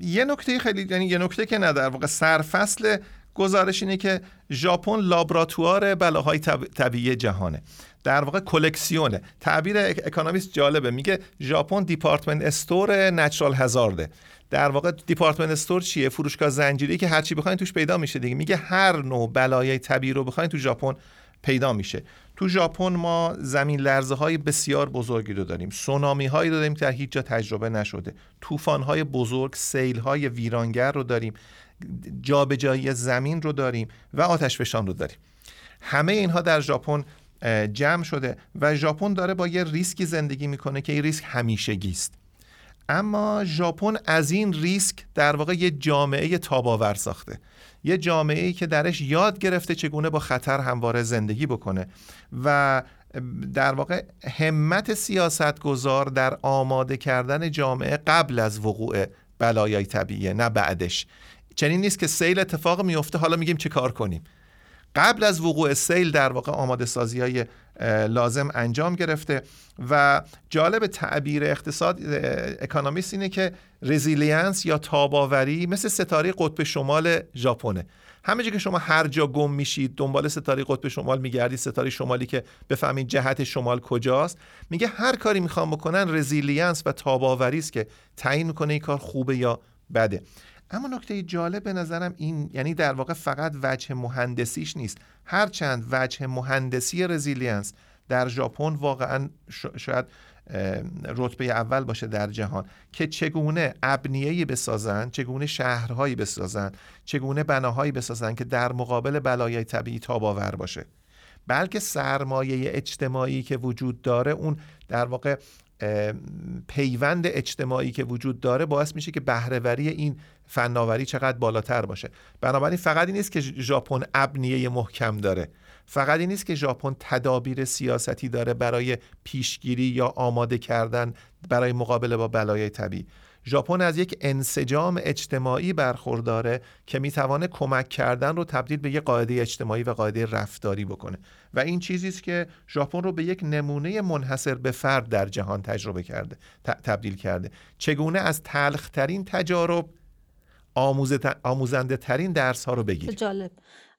یه نکته خیلی یعنی یه نکته که نه در واقع سرفصل گزارش اینه که ژاپن لابراتوار بلاهای طبیعی جهانه. در واقع کلکسیونه. تعبیر اکانومیست جالبه. میگه ژاپن department store natural hazard ه. در واقع department store چیه؟ فروشگاه زنجیره‌ای که هرچی بخواین توش پیدا میشه دیگه. میگه هر نوع بلایای طبیعی رو بخواین تو ژاپن پیدا میشه. تو ژاپن ما زمین لرزه های بسیار بزرگی رو داریم. سونامی هایی رو داریم که در هیچ جا تجربه نشده. طوفان های بزرگ سیل های ویرانگر رو داریم. جابجایی زمین رو داریم و آتش فشان رو داریم. همه اینها در ژاپن جمع شده و ژاپن داره با یه ریسکی زندگی می‌کنه که این ریسک همیشگی است. اما ژاپن از این ریسک در واقع یه جامعه تاباور ساخته. یه جامعه ای که درش یاد گرفته چگونه با خطر همواره زندگی بکنه و در واقع همت سیاستگزار در آماده کردن جامعه قبل از وقوع بلایای طبیعیه نه بعدش. چنین نیست که سیل اتفاق میفته حالا میگیم چه کار کنیم. قبل از وقوع سیل در واقع آماده سازی های لازم انجام گرفته و جالب تعبیر اقتصاد اکانومیست اینه که resilience یا تاب‌آوری مثل ستاره قطب شمال ژاپنه. همه که شما هر جا گم میشید دنبال ستاره قطب شمال میگردید. ستاره شمالی که بفهمید جهت شمال کجاست. میگه هر کاری می‌خوام بکنن resilience و تاب‌آوری است که تعیین می‌کنه این کار خوبه یا بده. اما نکته جالب به نظرم این یعنی در واقع فقط وجه مهندسیش نیست. هرچند وجه مهندسی resilience در ژاپن واقعا شاید رتبه اول باشه در جهان که چگونه ابنیه‌ای بسازن چگونه شهرهایی بسازن چگونه بناهایی بسازن که در مقابل بلایای طبیعی تاباور باشه. بلکه سرمایه اجتماعی که وجود داره اون در واقع پیوند اجتماعی که وجود داره باعث میشه که بهرهوری این فناوری چقدر بالاتر باشه. بنابراین فقط این نیست که ژاپن ابنیه محکم داره. فقط این نیست که ژاپن تدابیر سیاستی داره برای پیشگیری یا آماده کردن برای مقابله با بلایای طبیعی. ژاپن از یک انسجام اجتماعی برخورداره که می‌توانه کمک کردن رو تبدیل به یک قاعده اجتماعی و قاعده رفتاری بکنه. و این چیزی است که ژاپن رو به یک نمونه منحصر به فرد در جهان تجربه کرده تبدیل کرده. چگونه از تلخترین تجارب آموزنده ترین درس ها رو بگیر جالب.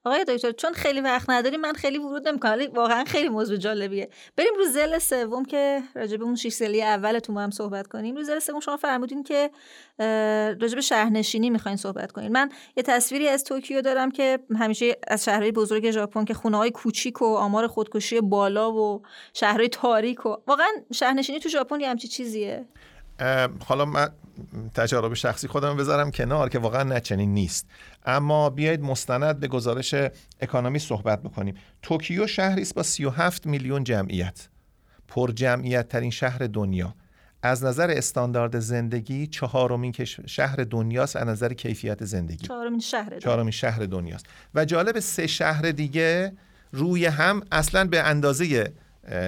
آقای دکتر چون خیلی وقت نداریم من خیلی ورود نمی‌کنم. ولی واقعا خیلی موضوع جالبیه. بریم رو زل سوم که راجب اون 6 سالی اولتون هم صحبت کنیم. رو زل سوم شما فرمودین که راجب شهرنشینی می‌خواین صحبت کنین. من یه تصویری از توکیو دارم که همیشه از شهرهای بزرگ ژاپن که خونه های کوچیک و آمار خودکشی بالا و شهرهای تاریک و واقعا شهرنشینی تو ژاپن یه همچی چیزیه. حالا من تجارب شخصی خودم بذارم کنار که واقعا نچنین نیست. اما بیایید مستند به گزارش اکانومی صحبت بکنیم. توکیو شهری است با 37 میلیون جمعیت. پر جمعیت ترین شهر دنیا. از نظر استاندارد زندگی چهارمین شهر دنیاست از نظر کیفیت زندگی. چهارمین شهر چهارمین شهر دنیاست و جالب سه شهر دیگه روی هم اصلا به اندازه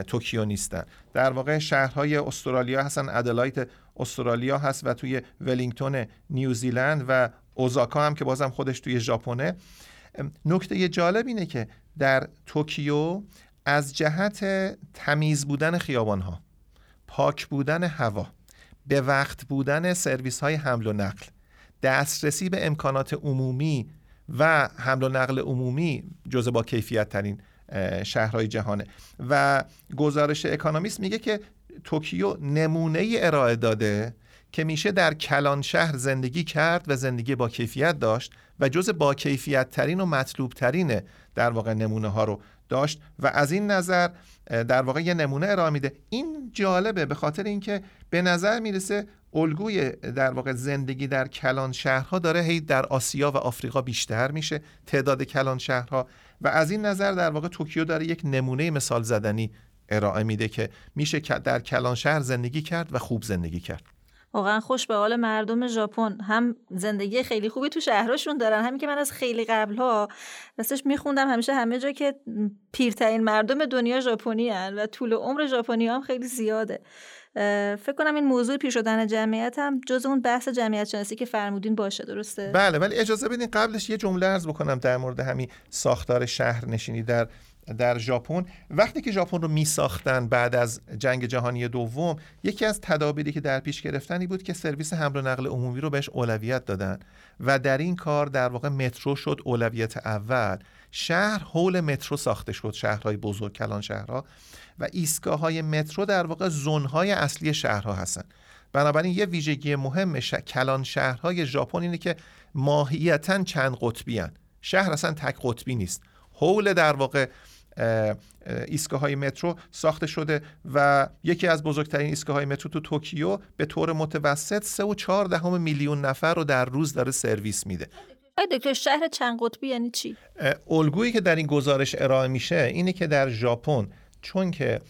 توکیو نیستن. در واقع شهرهای استرالیا هستن آدلاید استرالیا هست و توی ولینگتون نیوزیلند و اوزاکا هم که بازم خودش توی ژاپنه. نکته جالب اینه که در توکیو از جهت تمیز بودن خیابان ها پاک بودن هوا به وقت بودن سرویس های حمل و نقل دسترسی به امکانات عمومی و حمل و نقل عمومی جزء با کیفیت ترین شهرهای جهانه. و گزارش اکانومیست میگه که توکیو نمونه ای ارائه داده که میشه در کلان شهر زندگی کرد و زندگی با کیفیت داشت و جز با کیفیت ترین و مطلوب ترین در واقع نمونه ها رو داشت و از این نظر در واقع یه نمونه ارائه میده. این جالبه به خاطر اینکه به نظر می‌رسه الگوی در واقع زندگی در کلان شهرها داره هی در آسیا و آفریقا بیشتر میشه تعداد کلان شهرها. و از این نظر در واقع توکیو داره یک نمونه مثال زدنی ارائه میده که میشه در کلان شهر زندگی کرد و خوب زندگی کرد. واقعا خوش به حال مردم ژاپن. هم زندگی خیلی خوبی تو شهرشون دارن. همین که من از خیلی قبلها راستش میخوندم. همیشه همه جا که پیرترین مردم دنیا ژاپنی و طول عمر ژاپنی هم خیلی زیاده. فکر کنم این موضوع پیر شدن جمعیت هم جز اون بحث جمعیت شناسی که فرمودین باشه درسته؟ بله ولی اجازه بدین قبلش یه جمله عرض بکنم در مورد همین ساختار شهر نشینی در در ژاپن. وقتی که ژاپن رو می ساختن بعد از جنگ جهانی دوم یکی از تدابیری که در پیش گرفتنی بود که سرویس حمل و نقل عمومی رو بهش اولویت دادن و در این کار در واقع مترو شد اولویت اول. شهر حول مترو ساخته شد شهرهای بزرگ کلان شهرها و ایستگاه های مترو در واقع زونهای اصلی شهرها هستن. بنابراین یه ویژگی مهم کلان شهرهای ژاپن اینه که ماهیتا چند قطبی هن. شهر اصلا تک قطبی نیست. حول در واقع ایستگاه های مترو ساخته شده و یکی از بزرگترین ایستگاه های مترو تو توکیو به طور متوسط 3 و 4 دهم میلیون نفر رو در روز داره سرویس میده دکتر شهر چند قطبی یعنی چی؟ الگویی که در این گزارش ارائه میشه اینه که در ژاپن چون که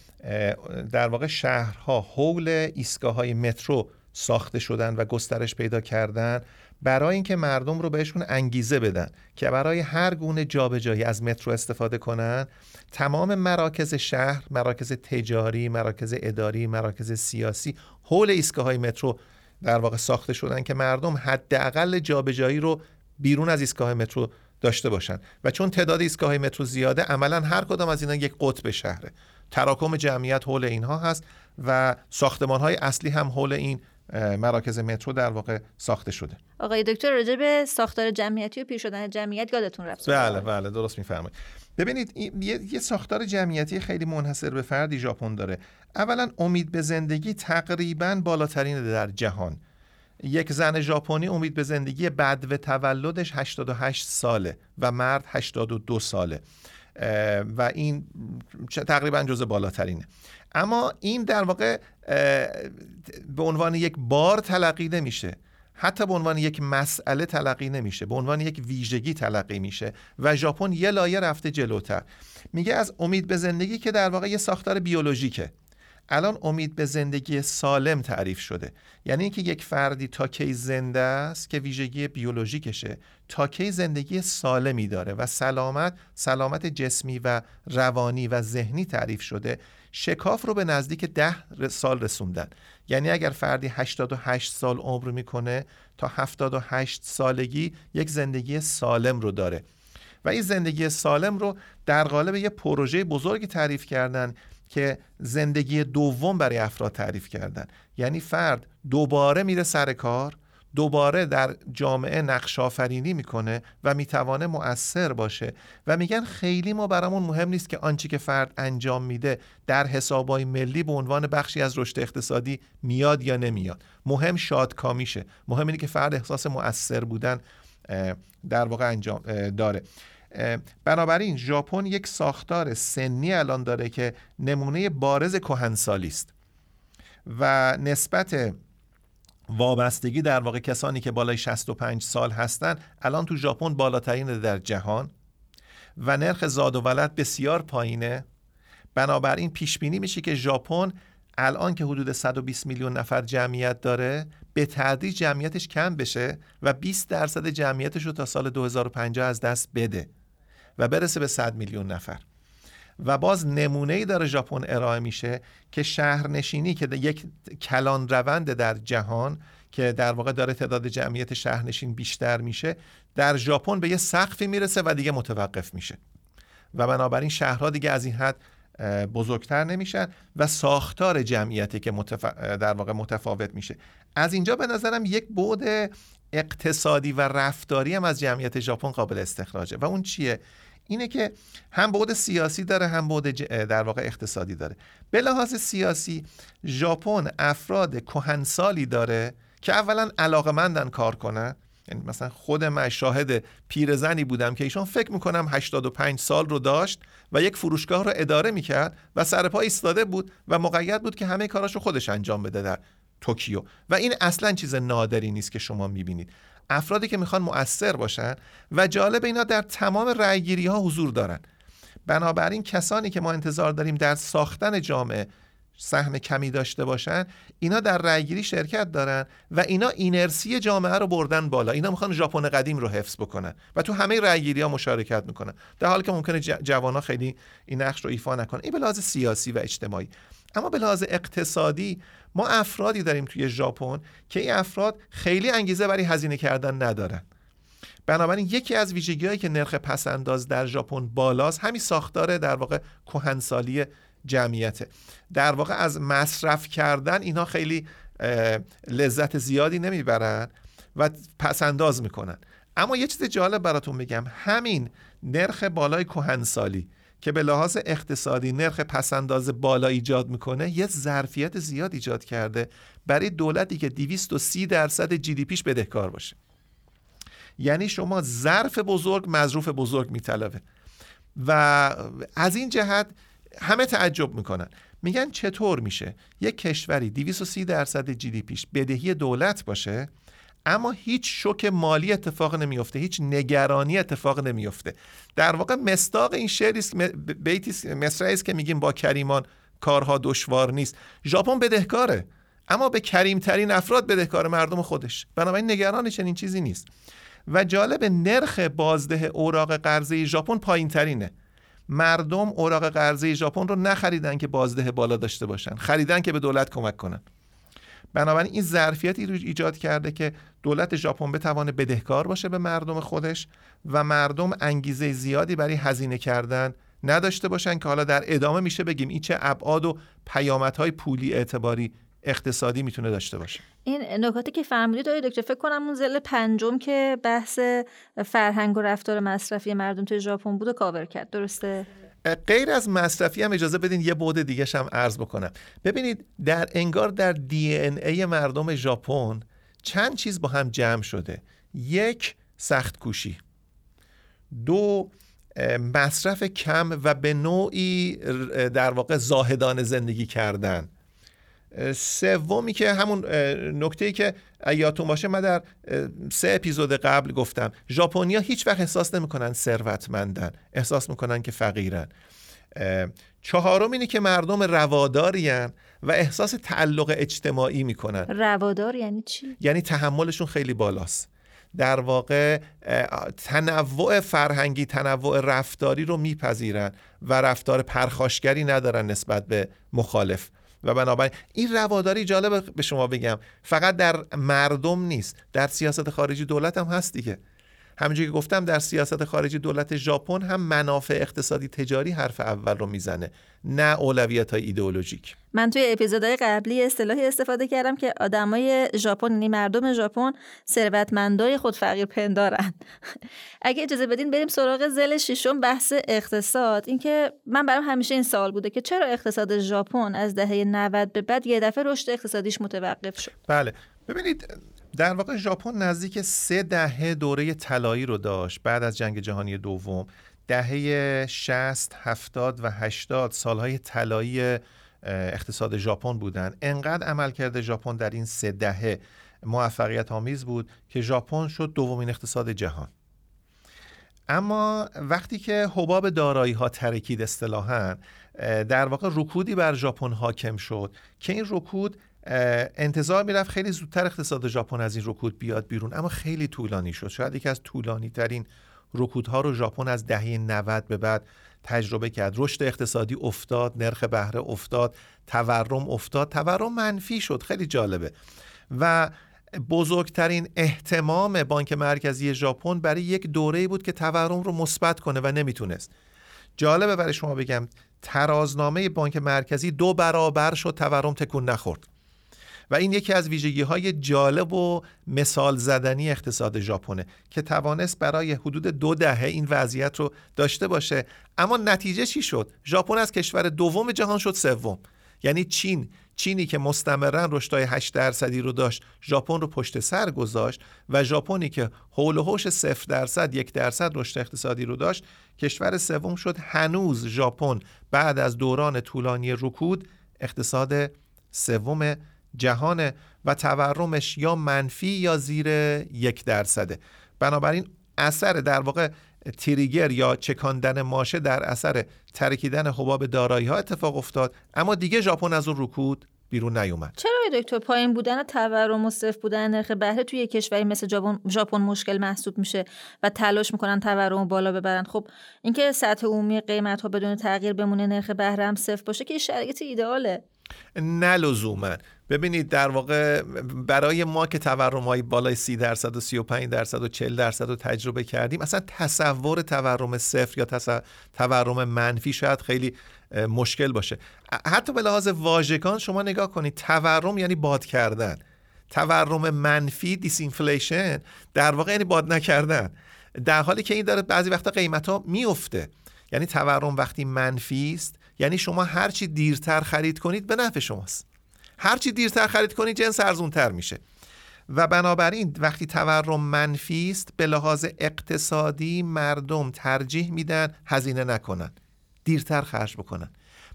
در واقع شهرها حول ایستگاه های مترو ساخته شدن و گسترش پیدا کردن برای اینکه مردم رو بهشون انگیزه بدن که برای هر گونه جابجایی از مترو استفاده کنن تمام مراکز شهر مراکز تجاری مراکز اداری مراکز سیاسی حول ایستگاه های مترو در واقع ساخته شدن که مردم حداقل جابجایی رو بیرون از ایستگاه مترو داشته باشن. و چون تعداد ایستگاه مترو زیاده عملا هر کدام از اینا یک قطب شهره. تراکم جمعیت حول اینها هست و ساختمان های اصلی هم حول این مراکز مترو در واقع ساخته شده. آقای دکتر راجع به ساختار جمعیتی و پیر شدن جمعیت یادتون رفت؟ بله بله درست میفرمایید. ببینید یه ساختار جمعیتی خیلی منحصر به فردی ژاپن داره. اولا امید به زندگی تقریبا بالاترین در جهان. یک زن ژاپنی امید به زندگی بعد و تولدش 88 ساله و مرد 82 ساله. و این تقریبا جزء بالاترینه. اما این در واقع به عنوان یک بار تلقی نمیشه. حتی به عنوان یک مسئله تلقی نمیشه. به عنوان یک ویژگی تلقی میشه. و ژاپن یه لایه رفته جلوتر. میگه از امید به زندگی که در واقع یه ساختار بیولوژیکه. الان امید به زندگی سالم تعریف شده. یعنی اینکه یک فردی تا کی زنده است که ویژگی بیولوژیکشه تا کی زندگی سالمی داره و سلامت سلامت جسمی و روانی و ذهنی تعریف شده شکاف رو به نزدیک ده سال رسوندن. یعنی اگر فردی 88 سال عمر می‌کنه تا 78 سالگی یک زندگی سالم رو داره. و این زندگی سالم رو در قالب یه پروژه بزرگی تعریف کردن که زندگی دوم برای افراد تعریف کردن. یعنی فرد دوباره میره سر کار دوباره در جامعه نقش آفرینی می‌کنه و می‌توانه مؤثر باشه. و میگن خیلی ما برامون مهم نیست که آنچه که فرد انجام میده در حسابای ملی به عنوان بخشی از رشد اقتصادی میاد یا نمیاد. مهم شادکامیشه. مهم اینه که فرد احساس مؤثر بودن در واقع انجام داره. بنابراین ژاپن یک ساختار سنی الان داره که نمونه بارز کهنسالی است و نسبت وابستگی در واقع کسانی که بالای 65 سال هستن الان تو ژاپن بالاترین در جهان و نرخ زاد و ولد بسیار پایینه. بنابراین پیش بینی میشه که ژاپن الان که حدود 120 میلیون نفر جمعیت داره به تدریج جمعیتش کم بشه و 20 درصد جمعیتش رو تا سال 2050 از دست بده. و برسه به 100 میلیون نفر. و باز نمونه ای داره ژاپن ارائه میشه که شهرنشینی که یک کلان روند در جهان که در واقع داره تعداد جمعیت شهرنشین بیشتر میشه در ژاپن به یه سقفی می‌رسه و دیگه متوقف میشه. و بنابراین شهرها دیگه از این حد بزرگتر نمیشن و ساختار جمعیتی که در واقع متفاوت میشه. از اینجا به نظرم یک بعد اقتصادی و رفتاری هم از جمعیت ژاپن قابل استخراجه. و اون چیه؟ اینه که هم بعد سیاسی داره هم بعد در واقع اقتصادی داره. به لحاظ سیاسی ژاپن افراد کهنسالی داره که اولا علاقمندن کار کنن. یعنی مثلا خود من شاهد پیرزنی بودم که ایشون فکر می‌کنم 85 سال رو داشت و یک فروشگاه رو اداره می‌کرد و سر پا ایستاده بود و مقید بود که همه کاراش خودش انجام بده در توکیو. و این اصلا چیز نادری نیست که شما می‌بینید. افرادی که می‌خوان مؤثر باشن و جالب اینا در تمام رأیگیری ها حضور دارن. بنابراین کسانی که ما انتظار داریم در ساختن جامعه سهم کمی داشته باشن اینا در رأیگیری شرکت دارن و اینا اینرسی جامعه رو بردن بالا. اینا می‌خوان ژاپن قدیم رو حفظ بکنن و تو همه رأیگیری ها مشارکت می‌کنن. در حالی که ممکنه جوان خیلی این نقش رو ایفا نکنن. این به لحاظ سیاسی و اجتماعی. اما به لحاظ اقتصادی ما افرادی داریم توی ژاپن که این افراد خیلی انگیزه برای هزینه کردن ندارن. بنابراین یکی از ویژگیهایی که نرخ پسنداز در ژاپن بالاست همین ساختار در واقع کهنسالی جمعیته. در واقع از مصرف کردن اینا خیلی لذت زیادی نمی‌برن و پسنداز می‌کنن. اما یه چیز جالب براتون میگم. همین نرخ بالای کهنسالی که به لحاظ اقتصادی نرخ پسنداز بالا ایجاد می‌کنه یه ظرفیت زیاد ایجاد کرده. برای دولتی که 230 درصد جی دی پیش بدهکار باشه. یعنی شما ظرف بزرگ مظروف بزرگ میطلبه. و از این جهت همه تعجب می‌کنن. میگن چطور میشه یک کشوری 230 درصد جی دی پیش بدهی دولت باشه اما هیچ شوک مالی اتفاق نمیفته هیچ نگرانی اتفاق نمیفته در واقع مستاق این شعری است بیتی مصرعی است که میگیم با کریمان کارها دشوار نیست. ژاپن بدهکاره اما به کریمترین افراد بدهکار مردم خودش. بنابراین نگران چنین چیزی نیست. و جالب نرخ بازده اوراق قرضه ژاپن پایین ترینه مردم اوراق قرضه ژاپن رو نخریدن که بازده بالا داشته باشن. خریدن که به دولت کمک کنن. بنابراین این ظرفیتی رو ایجاد کرده که دولت ژاپن بتوانه بدهکار باشه به مردم خودش و مردم انگیزه زیادی برای هزینه کردن نداشته باشن که حالا در ادامه میشه بگیم این چه ابعاد و پیامدهای پولی اعتباری اقتصادی می‌تونه داشته باشه. این نکاتی که فهمیدی داری دکتر فکر کنم اون زل پنجم که بحث فرهنگ و رفتار مصرفی مردم توی ژاپن بود و کاور کرد. درسته؟ غیر از مصرفی هم اجازه بدین یه بعد دیگه هم عرض بکنم. ببینید در انگار در دی ان ای مردم ژاپن چند چیز با هم جمع شده. یک سخت کوشی. دو مصرف کم و به نوعی در واقع زاهدان زندگی کردن. سومی که همون نکته ای که یادتون باشه من در سه اپیزود قبل گفتم ژاپنیا هیچ وقت احساس نمی‌کنن ثروتمندن احساس می‌کنن که فقیرن. چهارم اینه که مردم روادارین و احساس تعلق اجتماعی می‌کنن. روادار یعنی چی؟ یعنی تحملشون خیلی بالاست. در واقع تنوع فرهنگی تنوع رفتاری رو میپذیرن و رفتار پرخاشگری ندارن نسبت به مخالف. و بنابراین این رواداری جالب به شما بگم. فقط در مردم نیست در سیاست خارجی دولت هم هست دیگه. همینجوری که گفتم در سیاست خارجی دولت ژاپن هم منافع اقتصادی تجاری حرف اول رو می‌زنه نه اولویت های ایدئولوژیک. من توی اپیزودهای قبلی اصطلاحی استفاده کردم که آدمای ژاپن یعنی مردم ژاپن ثروتمندای خود فقیر پندارن. اگه اجازه بدین بریم سراغ زل ششم بحث اقتصاد. اینکه من برام همیشه این سوال بوده که چرا اقتصاد ژاپن از دهه 90 به بعد یه دفعه رشد اقتصادیش متوقف شد؟ بله. ببینید در واقع ژاپن نزدیک سه دهه دوره طلایی رو داشت بعد از جنگ جهانی دوم. دهه 60 70 و 80 سالهای طلایی اقتصاد ژاپن بودن. انقدر عملکرد ژاپن در این سه دهه موفقیت آمیز بود که ژاپن شد دومین اقتصاد جهان. اما وقتی که حباب دارایی ها ترکید اصطلاحا در واقع رکودی بر ژاپن حاکم شد که این رکود انتظار می‌رفت خیلی زودتر اقتصاد ژاپن از این رکود بیاد بیرون اما خیلی طولانی شد. شاید یکی از طولانی ترین رکودها رو ژاپن از دهه 90 به بعد تجربه کرد. رشد اقتصادی افتاد نرخ بهره افتاد تورم افتاد. تورم منفی شد خیلی جالبه. و بزرگترین احتمام بانک مرکزی ژاپن برای یک دوره بود که تورم رو مثبت کنه و نمی‌تونست. جالبه برای شما بگم ترازنامه بانک مرکزی دو برابر شد تورم تکون نخورد. و این یکی از ویژگی های جالب و مثال زدنی اقتصاد ژاپنه که توانست برای حدود دو دهه این وضعیت رو داشته باشه. اما نتیجه چی شد؟ ژاپن از کشور دوم جهان شد سوم. یعنی چین. چینی که مستمرا رشدای 8 درصدی رو داشت ژاپن رو پشت سر گذاشت و ژاپنی که حول و حوش 0 درصد یک درصد رشد اقتصادی رو داشت کشور سوم شد هنوز ژاپن. بعد از دوران طولانی رکود اقتصاد سوم جهان و تورمش یا منفی یا زیر یک درصده. بنابراین اثر در واقع تریگر یا چکاندن ماشه در اثر ترکیدن حباب دارایی ها اتفاق افتاد اما دیگه ژاپن از اون رکود بیرون نیومد. چرا دکتر پایین بودن تورم و صفر بودن نرخ بهره توی کشوری مثل ژاپن مشکل محسوب میشه و تلاش می‌کنن تورم بالا ببرن. خب اینکه سطح عمومی قیمت ها بدون تغییر بمونه نرخ بهره هم صفر باشه که شرایط ایدئاله. نه لزوما. ببینید در واقع برای ما که تورم های بالای 30 درصد و 35 درصد و 40 درصد رو تجربه کردیم اصلا تصور تورم صفر یا تورم منفی شاید خیلی مشکل باشه. حتی به لحاظ واژگان شما نگاه کنید تورم یعنی باد کردن. تورم منفی disinflation در واقع یعنی باد نکردن. در حالی که این داره بعضی وقتا قیمت ها میفته یعنی تورم وقتی منفی است یعنی شما هرچی دیرتر خرید کنید به نفع شماست. هرچی دیرتر خرید کنید جنس ارزونتر میشه. و بنابراین وقتی تورم منفی است به لحاظ اقتصادی مردم ترجیح میدن هزینه نکنن. دیرتر خرج بکنن.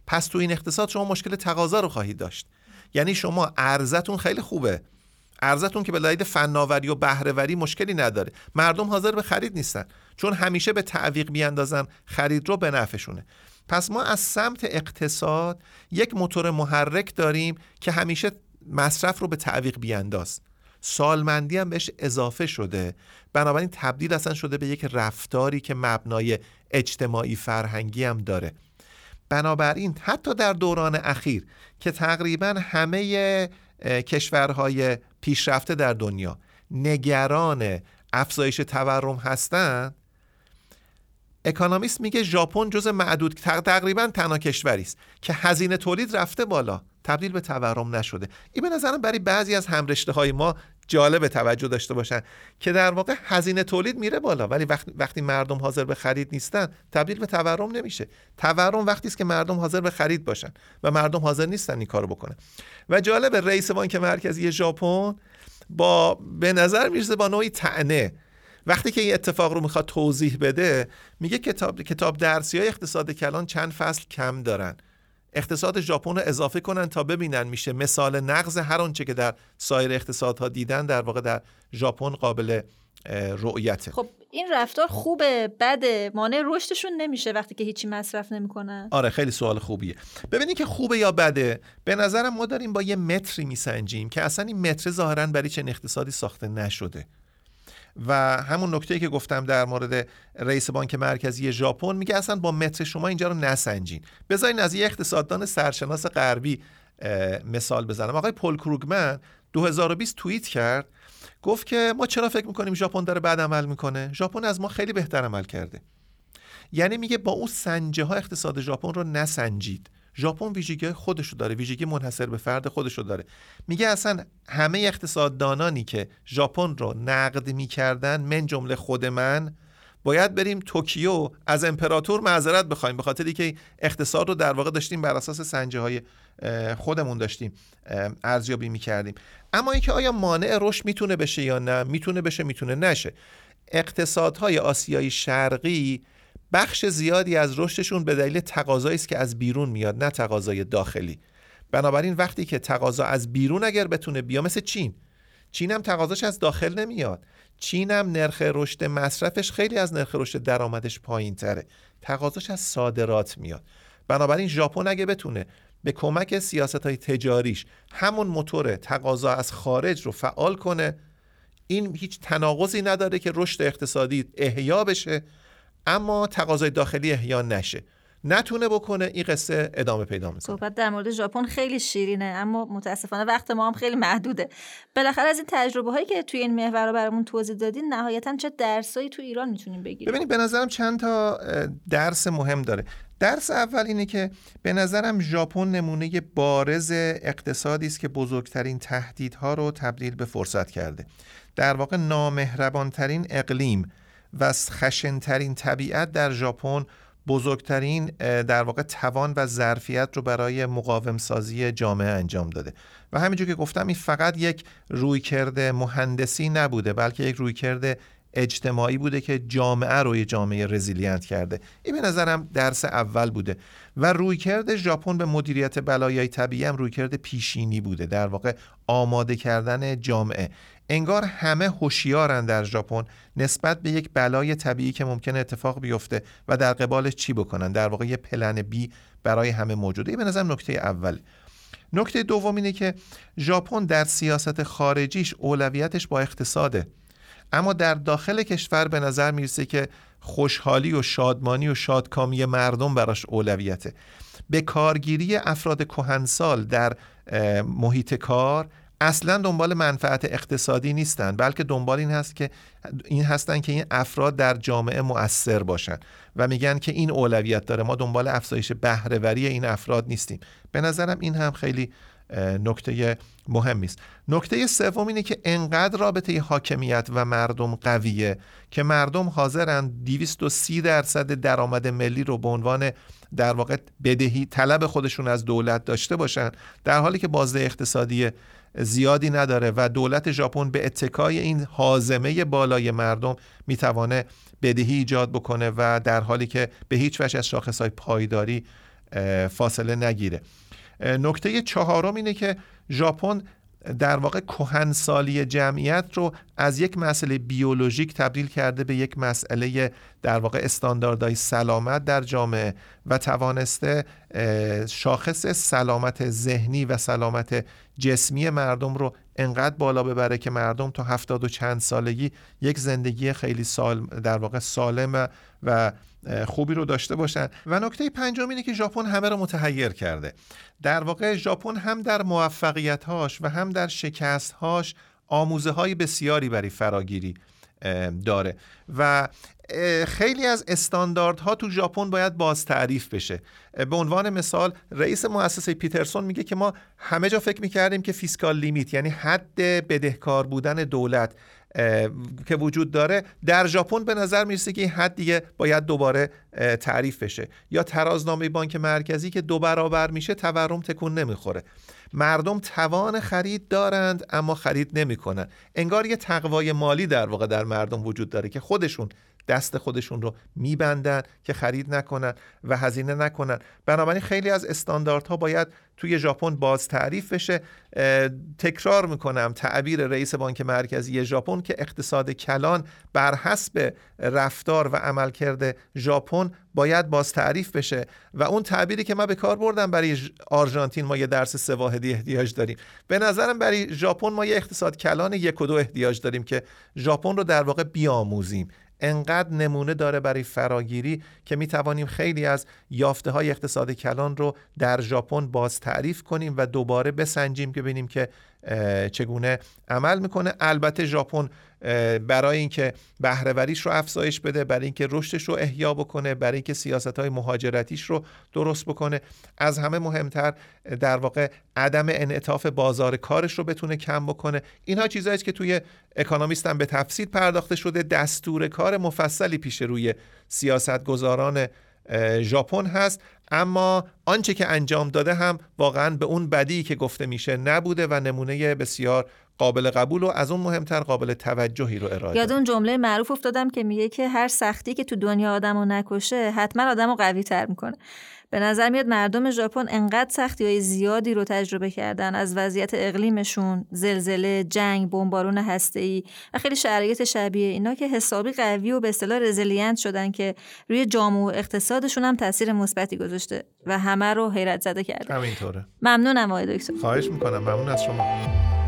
پس تو این اقتصاد شما مشکل تقاضا رو خواهید داشت. یعنی شما ارزتون خیلی خوبه. ارزتون که به دلیل فناوری و بهرهوری مشکلی نداره. مردم حاضر به خرید نیستن. چون همیشه به تعویق بیاندازن خرید رو به نفعشونه. پس ما از سمت اقتصاد یک موتور محرک داریم که همیشه مصرف رو به تعویق بیانداز. سالمندی هم بهش اضافه شده. بنابراین تبدیل اصلا شده به یک رفتاری که مبنای اجتماعی فرهنگی هم داره. بنابراین حتی در دوران اخیر که تقریبا همه کشورهای پیشرفته در دنیا نگران افزایش تورم هستند اکانومیست میگه ژاپن جز معدود تقریبا تنها کشوری است که هزینه تولید رفته بالا. تبدیل به تورم نشده. این به نظرم برای بعضی از همرشته های ما جالب توجه داشته باشن که در واقع هزینه تولید میره بالا. ولی وقتی, وقتی مردم حاضر به خرید نیستن تبدیل به تورم نمیشه. تورم وقتی است که مردم حاضر به خرید باشن و مردم حاضر نیستن این کارو بکنن. و جالب رئیس بانک مرکزی ژاپن با به نظر می‌رسه با نوعی تعنه وقتی که این اتفاق رو می‌خواد توضیح بده میگه کتاب کتاب درسی های اقتصاد کلان چند فصل کم دارن. اقتصاد ژاپن رو اضافه کنن تا ببینن میشه مثال نقض هر آنچه که در سایر اقتصادها دیدن در واقع در ژاپن قابل رؤیته. خب این رفتار خوبه بده. مانع رشدشون نمیشه وقتی که هیچی مصرف نمی‌کنن. آره خیلی سوال خوبیه. ببینید که خوبه یا بده به نظرم ما داریم با یه متری میسنجیم که اصلا این متر ظاهرا برای چنین اقتصادی ساخته نشده. و همون نکته که گفتم در مورد رئیس بانک مرکزی ژاپن میگه اصلا با متر شما اینجا رو نسنجین. بذارین از یه اقتصاددان سرشناس غربی مثال بزنم. آقای پل کروگمن 2020 توییت کرد گفت که ما چرا فکر می‌کنیم ژاپن داره بد عمل می‌کنه؟ ژاپن از ما خیلی بهتر عمل کرده. یعنی میگه با اون سنجه ها اقتصاد ژاپن رو نسنجید. ژاپن ویژگی خودشو داره ویژگی منحصر به فرد خودشو داره. میگه اصلا همه اقتصاددانانی که ژاپن رو نقد می‌کردن من جمله خود من باید بریم توکیو از امپراتور معذرت بخوایم به خاطری که اقتصاد رو در واقع داشتیم بر اساس سنجه های خودمون داشتیم ارزیابی می‌کردیم. اما اینکه آیا مانع رشد می‌تونه بشه یا نه می‌تونه بشه می‌تونه نشه اقتصادهای آسیایی شرقی بخش زیادی از رشدشون به دلیل تقاضایی است که از بیرون میاد نه تقاضای داخلی. بنابراین وقتی که تقاضا از بیرون اگر بتونه بیا مثل چین. چین هم تقاضاش از داخل نمیاد. چین هم نرخ رشد مصرفش خیلی از نرخ رشد درآمدش پایین تره تقاضاش از صادرات میاد. بنابراین ژاپن اگه بتونه به کمک سیاست های تجاریش همون موتور تقاضا از خارج رو فعال کنه این هیچ تناقضی نداره که رشد اقتصادی احیا بشه. اما تقاضای داخلی احیا نشه. نتونه بکنه این قصه ادامه پیدا می‌کنه. صحبت در مورد ژاپن خیلی شیرینه اما متاسفانه وقت ما هم خیلی محدوده. بالاخره از این تجربه هایی که توی این محور رو برامون توضیح دادین نهایتا چه درسایی تو ایران می‌تونیم بگیریم؟ ببینید به نظرم چند تا درس مهم داره. درس اول اینه که به نظرم ژاپن نمونه بارز اقتصادی است که بزرگترین تهدیدها رو تبدیل به فرصت کرده. در واقع نامهربانترین اقلیم و خشنترین طبیعت در ژاپن بزرگترین در واقع توان و ظرفیت رو برای مقاوم سازی جامعه انجام داده. و همینجور که گفتم این فقط یک رویکرد مهندسی نبوده بلکه یک رویکرد اجتماعی بوده که جامعه رو یه جامعه resilient کرده. این به نظرم درس اول بوده. و رویکرد ژاپن به مدیریت بلایای طبیعی هم رویکرد پیشینی بوده در واقع آماده کردن جامعه. انگار همه هوشیارن در ژاپن نسبت به یک بلای طبیعی که ممکنه اتفاق بیفته و در قبالش چی بکنن. در واقع یه plan B برای همه موجوده. به نظر نکته اول نکته دوم اینه که ژاپن در سیاست خارجیش اولویتش با اقتصاده. اما در داخل کشور به نظر می‌رسه که خوشحالی و شادمانی و شادکامی مردم براش اولویته. به کارگیری افراد کهنسال در محیط کار اصلا دنبال منفعت اقتصادی نیستن بلکه دنبال این هست که این هستن که این افراد در جامعه مؤثر باشن و میگن که این اولویت داره. ما دنبال افزایش بهرهوری این افراد نیستیم. به نظرم این هم خیلی نکته مهمی است نکته سوم اینه که انقدر رابطه حاکمیت و مردم قویه که مردم حاضرن 230 درصد درآمد ملی رو به عنوان در واقع بدهی طلب خودشون از دولت داشته باشن در حالی که بازده اقتصادی زیادی نداره و دولت ژاپن به اتکای این حازمه بالای مردم می‌توانه بدهی ایجاد بکنه و در حالی که به هیچ وجه از شاخصهای پایداری فاصله نگیره. نکته چهارم اینه که ژاپن در واقع کهنسالی جمعیت رو از یک مسئله بیولوژیک تبدیل کرده به یک مسئله در واقع استانداردهای سلامت در جامعه و توانسته شاخص سلامت ذهنی و سلامت جسمی مردم رو انقدر بالا ببره که مردم تا هفتاد و چند سالگی یک زندگی خیلی سال در واقع سالم و خوبی رو داشته باشن. و نکته پنجم اینه که ژاپن همه رو متحیر کرده. در واقع ژاپن هم در موفقیت‌هاش و هم در شکست‌هاش آموزه های بسیاری برای فراگیری داره. و خیلی از استانداردها تو ژاپن باید باز تعریف بشه. به عنوان مثال رئیس مؤسسه پیترسون میگه که ما همه جا فکر می‌کردیم که fiscal limit یعنی حد بدهکار بودن دولت که وجود داره. در ژاپن به نظر می‌رسه که این حد دیگه باید دوباره تعریف بشه. یا ترازنامه بانک مرکزی که دو برابر میشه تورم تکون نمی‌خوره. مردم توان خرید دارند اما خرید نمی‌کنن. انگار یه تقوای مالی در واقع در مردم وجود داره که خودشون دست خودشون رو میبندن که خرید نکنن و هزینه نکنن. بنابراین خیلی از استانداردها باید توی ژاپن باز تعریف بشه. تکرار می‌کنم تعبیر رئیس بانک مرکزی ژاپن که اقتصاد کلان بر حسب رفتار و عملکرد ژاپن باید باز تعریف بشه. و اون تعبیری که من به کار بردم برای آرژانتین ما یه درس سه واحدی احتیاج داریم. به نظرم برای ژاپن ما یه اقتصاد کلان یک و دو احتیاج داریم که ژاپن رو در واقع بیاموزیم. انقدر نمونه داره برای فراگیری که می توانیم خیلی از یافته های اقتصاد کلان رو در ژاپن باز تعریف کنیم و دوباره بسنجیم که ببینیم که چگونه عمل می‌کنه. البته ژاپن برای اینکه بهرهوریش رو افزایش بده برای اینکه رشدش رو احیا بکنه برای اینکه سیاست های مهاجرتیش رو درست بکنه. از همه مهمتر در واقع عدم انعطاف بازار کارش رو بتونه کم بکنه. اینها چیزهایی که توی اکانومیست هم به تفصیل پرداخته شده. دستور کار مفصلی پیش روی سیاست گذاران ژاپن هست. اما آنچه که انجام داده هم واقعا به اون بدی که گفته میشه نبوده و نمونه بسیار قابل قبول و از اون مهمتر قابل توجهی رو ارائه یاد اون جمله معروف افتادم که میگه که هر سختی که تو دنیا آدم رو نکشه حتما آدم رو قوی تر می‌کنه. به نظر میاد مردم ژاپن انقدر سختی های زیادی رو تجربه کردن از وضعیت اقلیمشون زلزله جنگ بمبارون هسته‌ای و خیلی شرایط شبیه اینا که حسابی قوی و به اصطلاح resilient شدن که روی جامعه و اقتصادشون هم تاثیر مثبتی گذاشته و همه رو حیرت زده کرده. همینطوره. ممنونم آقای دکتر. خواهش می‌کنم. ممنون از شما.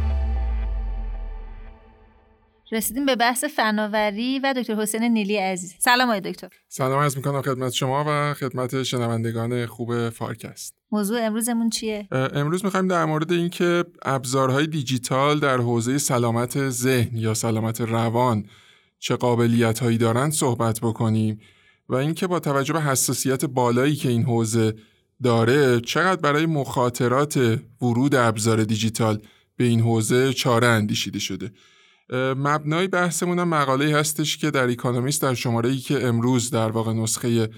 رسیدیم به بحث فناوری و دکتر حسین نیلی عزیز. سلام آقای دکتر. سلام عرض می‌کنم خدمت شما و خدمت شنوندگان خوب فارکست. موضوع امروزمون چیه؟ امروز می‌خوایم در مورد اینکه ابزارهای دیجیتال در حوزه سلامت ذهن یا سلامت روان چه قابلیت هایی دارند صحبت بکنیم و اینکه با توجه به حساسیت بالایی که این حوزه داره چقدر برای مخاطرات ورود ابزار دیجیتال به این حوزه چاره اندیشیده شده. مبنای بحثمون هم مقاله هستش که در اکانومیست در شماره ای که امروز در واقع نسخه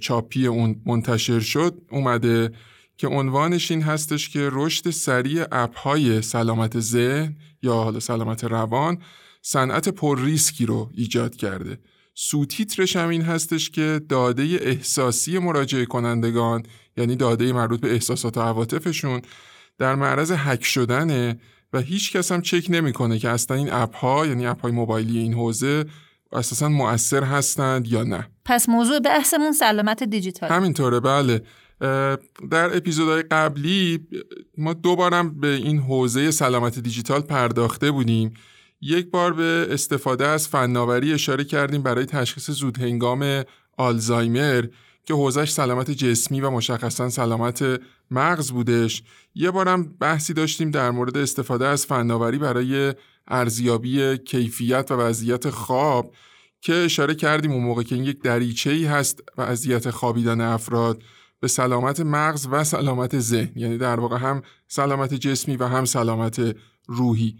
چاپی اون منتشر شد اومده که عنوانش این هستش که رشد سریع اپ های سلامت ذهن یا حالا سلامت روان صنعت پر ریسکی رو ایجاد کرده. سوتیترش هم این هستش که داده احساسی مراجعه کنندگان یعنی داده مربوط به احساسات و عواطفشون در معرض هک شدنه و هیچ کس هم چک نمی‌کنه که اصلا این اپ ها یعنی اپ های موبایلی این حوزه اساسا مؤثر هستند یا نه. پس موضوع بحثمون سلامت دیجیتال. همینطوره بله. در اپیزودهای قبلی ما دوبارم به این حوزه سلامت دیجیتال پرداخته بودیم. یک بار به استفاده از فناوری اشاره کردیم برای تشخیص زودهنگام آلزایمر که حوزش سلامت جسمی و مشخصا سلامت مغز بودش. یه بارم بحثی داشتیم در مورد استفاده از فناوری برای ارزیابی کیفیت و وضعیت خواب که اشاره کردیم اون موقع که این یک دریچه ای هست وضعیت خوابیدن افراد به سلامت مغز و سلامت ذهن یعنی در واقع هم سلامت جسمی و هم سلامت روحی.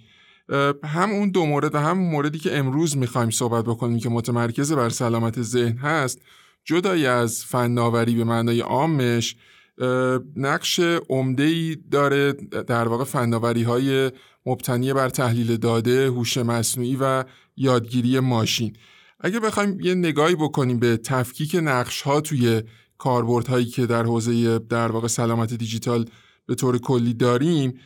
هم اون دو مورد و هم موردی که امروز می‌خوایم صحبت بکنیم که متمرکز بر سلامت ذهن هست جدای از فناوری به معنای عامش نقش عمده داره در واقع فناوری های مبتنی بر تحلیل داده، هوش مصنوعی و یادگیری ماشین. اگه بخوایم یه نگاهی بکنیم به تفکیک نقش ها توی کاربردهایی که در حوزه در واقع سلامت دیجیتال به طور کلی داریم